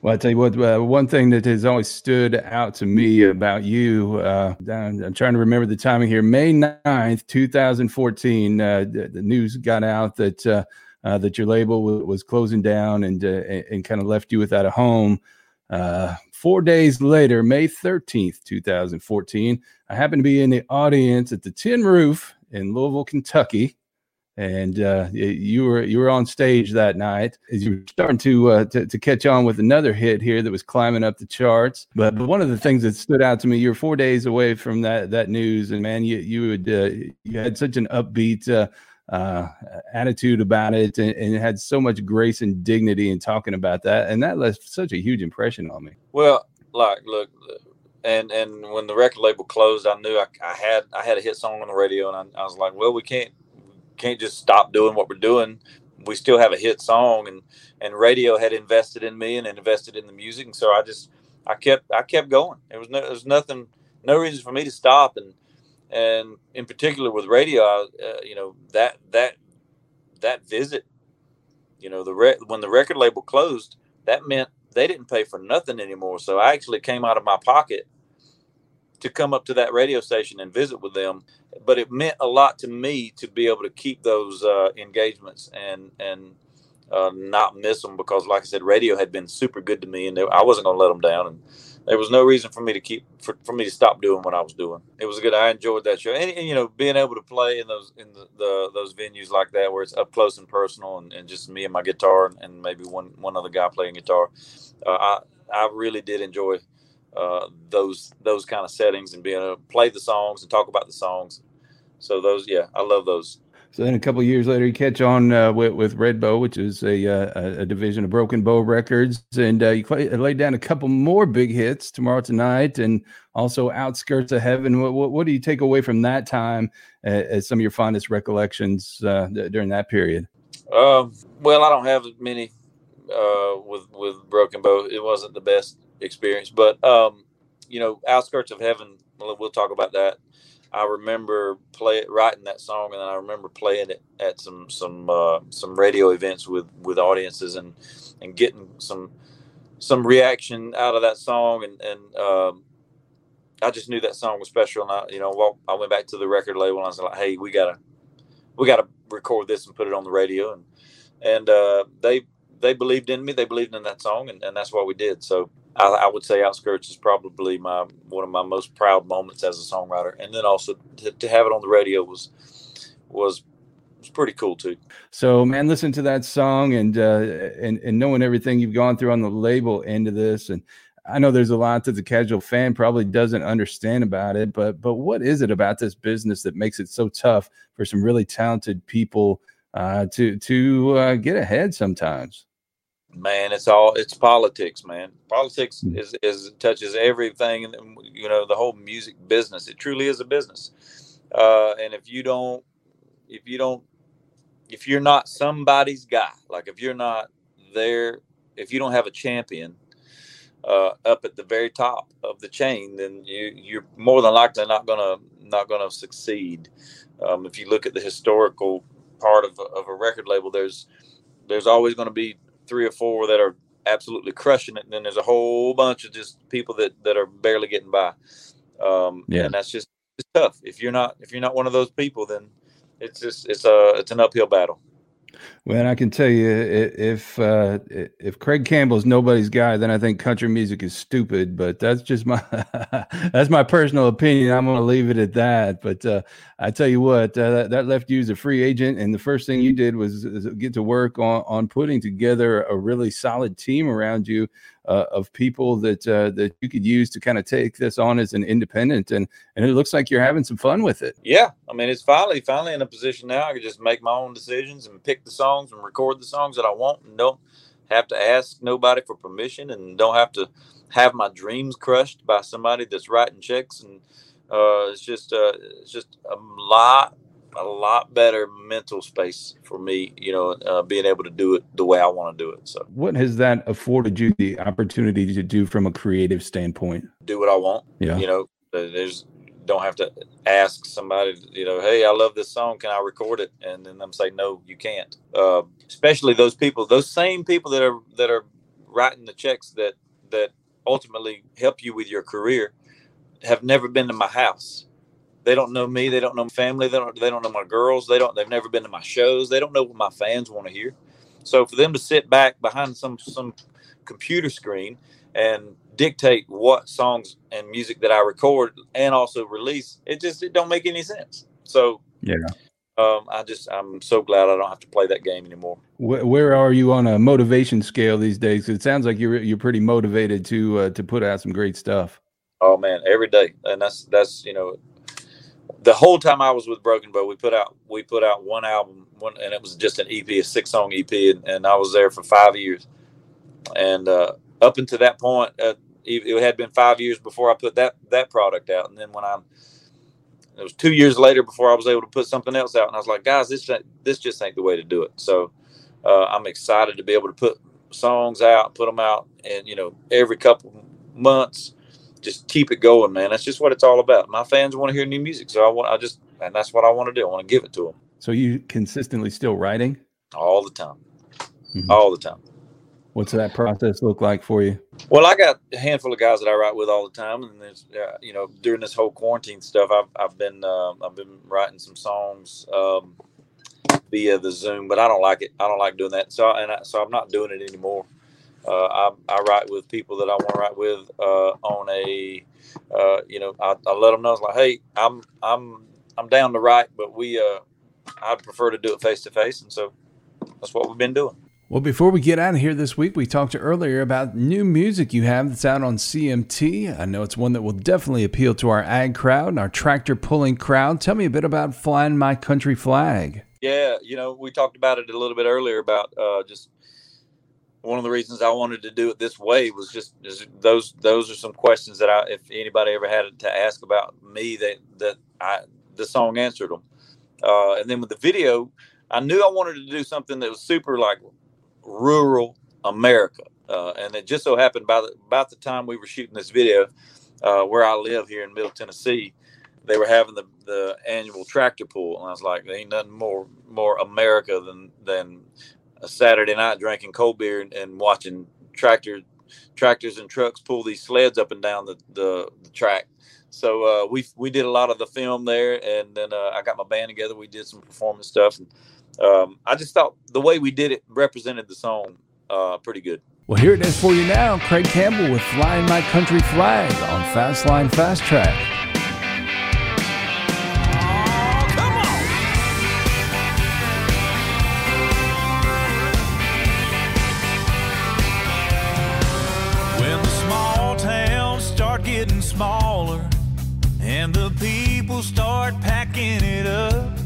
Well, I tell you what, uh, one thing that has always stood out to me about you, uh, I'm trying to remember the timing here, May 9th, 2014, uh, the, the, news got out that uh, uh, that your label w- was closing down and, uh, and kind of left you without a home. Four days later, May 13th, 2014, I happened to be in the audience at the Tin Roof in Louisville, Kentucky. And uh, you were you were on stage that night as you were starting to, uh, to, to catch on with another hit here that was climbing up the charts. But, but one of the things that stood out to me, you're four days away from that that news, and man, you you would uh, you had such an upbeat uh, attitude about it and, and, had so much grace and dignity in talking about that. And that left such a huge impression on me. Well, like, look, and, and when the record label closed, I knew I, I had, I had a hit song on the radio and I, I was like, well, we can't, can't just stop doing what we're doing. We still have a hit song and, and radio had invested in me and invested in the music. And so I just, I kept, I kept going. There was no, there was nothing, no reason for me to stop. And, and in particular with radio, uh, you know that that that visit, you know the re- when the record label closed, that meant they didn't pay for nothing anymore. So I actually came out of my pocket to come up to that radio station and visit with them. But it meant a lot to me to be able to keep those uh, engagements and and uh, not miss them because, like I said, radio had been super good to me, and I wasn't going to let them down. And there was no reason for me to keep for, for me to stop doing what I was doing. It was good. I enjoyed that show, and, and you know, being able to play in those in the, the, those venues like that where it's up close and personal, and, and just me and my guitar, and, and maybe one one other guy playing guitar. Uh, I I really did enjoy uh, those those kind of settings and being able to play the songs and talk about the songs. So those, yeah, I love those. So then a couple years later, you catch on uh, with, with Red Bow, which is a, uh, a division of Broken Bow Records, and uh, you play, laid down a couple more big hits tomorrow tonight, and also Outskirts of Heaven. What, what, what do you take away from that time as some of your fondest recollections uh, during that period? Um, well, I don't have many uh, with with Broken Bow. It wasn't the best experience, but um, you know, Outskirts of Heaven. We'll talk about that I remember play writing that song, and then I remember playing it at some some uh, some radio events with with audiences, and and getting some some reaction out of that song, and and um, I just knew that song was special, and I you know I went back to the record label, and I was like, hey, we gotta we gotta record this and put it on the radio, and and uh, they they believed in me, they believed in that song, and, and that's what we did. So I, I, would say Outskirts is probably my one of my most proud moments as a songwriter, and then also to, to have it on the radio was was was pretty cool too. So, man, listen to that song and uh, and and knowing everything you've gone through on the label end of this, and I know there's a lot that the casual fan probably doesn't understand about it, but but what is it about this business that makes it so tough for some really talented people uh, to to uh, get ahead sometimes? Man, it's all it's politics, man. Politics Mm. is is touches everything, and you know the whole music business. It truly is a business, uh, and if you don't, if you don't, if you're not somebody's guy, like if you're not there, if you don't have a champion uh, up at the very top of the chain, then you you're more than likely not gonna not gonna succeed. Um, if you look at the historical part of, of a record label, there's there's always going to be three or four that are absolutely crushing it, and then there's a whole bunch of just people that that are barely getting by. Um, Yeah. and that's just it's tough. If you're not if you're not one of those people, then it's just it's a it's an uphill battle. Well, I can tell you, if uh, if Craig Campbell's nobody's guy, then I think country music is stupid. But that's just my that's my personal opinion. I'm going to leave it at that. But uh, I tell you what, uh, that, left you as a free agent, and the first thing you did was is get to work on on putting together a really solid team around you uh, of people that uh, that you could use to kind of take this on as an independent. And and it looks like you're having some fun with it. Yeah, I mean, it's finally finally in a position now. I can just make my own decisions and pick the songs and record the songs that I want, and don't have to ask nobody for permission, and don't have to have my dreams crushed by somebody that's writing checks. And uh, it's just uh, it's just a lot a lot better mental space for me, you know, uh, being able to do it the way I want to do it. So What has that afforded you the opportunity to do from a creative standpoint? do what I want. Yeah. you know uh, there's don't have to ask somebody you know hey i love this song can i record it and then them say no you can't uh, especially those people those same people that are that are writing the checks that that ultimately help you with your career have never been to my house they don't know me they don't know my family they don't they don't know my girls they don't they've never been to my shows they don't know what my fans want to hear so for them to sit back behind some some computer screen and dictate what songs and music that I record and also release. It just it don't make any sense. So Yeah. um, I just I'm so glad I don't have to play that game anymore. Where, where are you on a motivation scale these days? It sounds like you're you're pretty motivated to uh, to put out some great stuff. Oh man, every day, and that's that's you know the whole time I was with Broken Bow, we put out we put out one album, one and it was just an EP, a six song EP, and, and I was there for five years. And uh, up until that point, uh, it, had been five years before I put that that product out, and then when I it was two years later before I was able to put something else out, and I was like, guys, this this just ain't the way to do it. So uh, I'm excited to be able to put songs out, put them out, and you know every couple months just keep it going, man. That's just what it's all about. My fans want to hear new music, so I want, I just, and that's what I want to do. I want to give it to them So you consistently still writing? all the time, Mhm. all the time. What's that process look like for you? Well, I got a handful of guys that I write with all the time, and there's, uh, you know, during this whole quarantine stuff, I've, I've been, um I've been writing some songs um, via the Zoom, but I don't like it. I don't like doing that, so and I, so I'm not doing it anymore. Uh, I, I write with people that I want to write with uh, on a, uh, you know, I, I let them know it's like, hey, I'm I'm I'm down to write, but we, uh, I'd prefer to do it face to face, and so that's what we've been doing. Well, before we get out of here this week, we talked earlier about new music you have that's out on CMT. I know it's one that will definitely appeal to our ag crowd and our tractor pulling crowd. Tell me a bit about Flying My Country Flag. Yeah, you know, we talked about it a little bit earlier about uh, just one of the reasons I wanted to do it this way was just those those are some questions that I if anybody ever had to ask about me that that I the song answered them. Uh, and then with the video, I knew I wanted to do something that was super like rural America. Uh, and it just so happened by the, about the time we were shooting this video, uh, where I live here in Middle Tennessee, they were having the, the annual tractor pull, and I was like, there ain't nothing more more America than than a Saturday night drinking cold beer and, and watching tractor tractors and trucks pull these sleds up and down the, the, the track. So uh, we we did a lot of the film there, and then uh, I got my band together. We did some performance stuff, and um, I just thought the way we did it represented the song uh, pretty good. Well, here it is for you now. Craig Campbell with Flying My Country Flag on Fastline Fast Track. Smaller and the people start packing it up.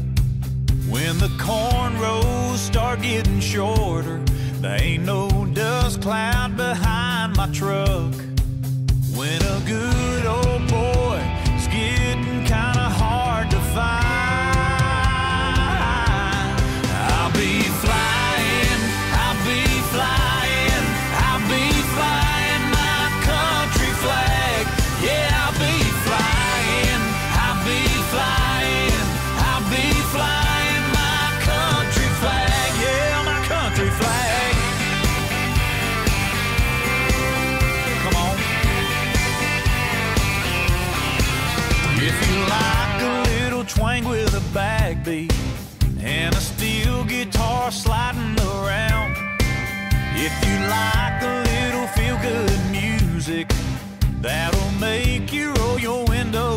When the corn rows start getting shorter, there ain't no dust cloud behind my truck. Music that'll make you roll your windows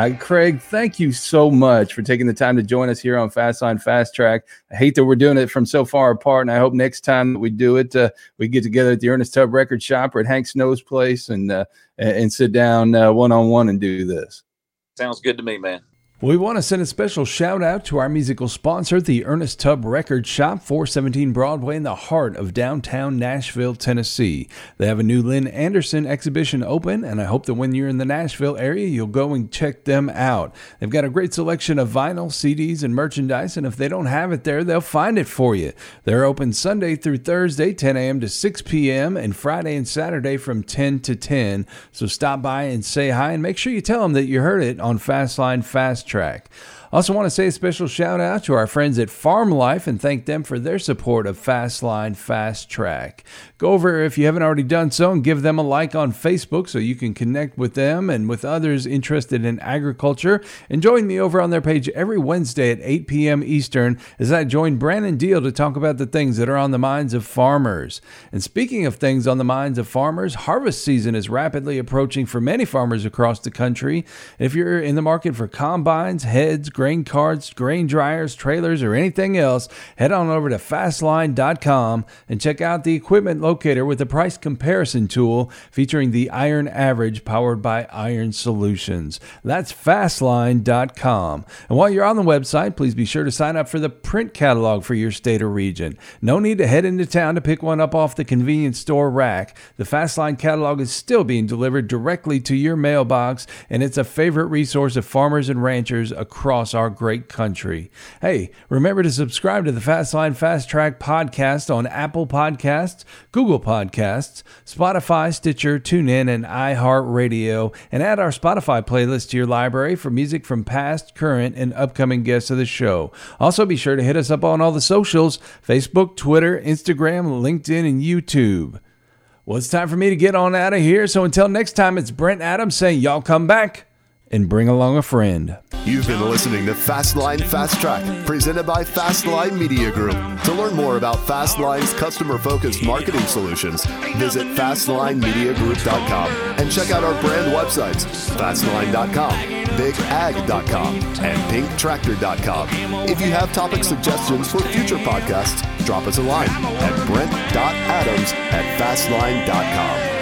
Uh, Craig, thank you so much for taking the time to join us here on Fastline Fast Track. I hate that we're doing it from so far apart, and I hope next time that we do it, uh, we get together at the Ernest Tubb Record Shop or at Hank Snow's place and uh, and sit down one on one and do this. Sounds good to me, man. We want to send a special shout out to our musical sponsor, the Ernest Tubb Record Shop, 417 Broadway in the heart of downtown Nashville, Tennessee. They have a new Lynn Anderson exhibition open, and I hope that when you're in the Nashville area, you'll go and check them out. They've got a great selection of vinyl, CDs, and merchandise, and if they don't have it there, they'll find it for you. They're open Sunday through Thursday, 10 a.m. to 6 p.m., and Friday and Saturday from 10 to 10. So stop by and say hi, and make sure you tell them that you heard it on Fastline Fast Track. Also, want to say a special shout out to our friends at Farm Life and thank them for their support of Fastline Fast Track. Go over if you haven't already done so and give them a like on Facebook so you can connect with them and with others interested in agriculture. And join me over on their page every Wednesday at 8 p.m. Eastern as I join Brandon Deal to talk about the things that are on the minds of farmers. And speaking of things on the minds of farmers, harvest season is rapidly approaching for many farmers across the country. If you're in the market for combines, heads, grain carts, grain dryers, trailers, or anything else, head on over to fastline.com and check out the equipment locator with the price comparison tool featuring the Iron Average powered by Iron Solutions. That's fastline.com. And while you're on the website, please be sure to sign up for the print catalog for your state or region. No need to head into town to pick one up off the convenience store rack. The Fastline catalog is still being delivered directly to your mailbox, and it's a favorite resource of farmers and ranchers across our great country. Hey, remember to subscribe to the Fastline Fast Track podcast on Apple Podcasts, Google Podcasts, Spotify, Stitcher, TuneIn, and iHeartRadio, and add our Spotify playlist to your library for music from past, current, and upcoming guests of the show. Also, be sure to hit us up on all the socials Facebook, Twitter, Instagram, LinkedIn, and YouTube. Well, it's time for me to get on out of here. So until next time, it's Brent Adams saying, Y'all come back and bring along a friend. You've been listening to Fastline Fast Track, presented by Fastline Media Group. To learn more about Fastline's customer focused marketing solutions, visit FastlineMediaGroup.com and check out our brand websites Fastline.com, BigAg.com, and PinkTractor.com. If you have topic suggestions for future podcasts, drop us a line at Brent.Adams at Fastline.com.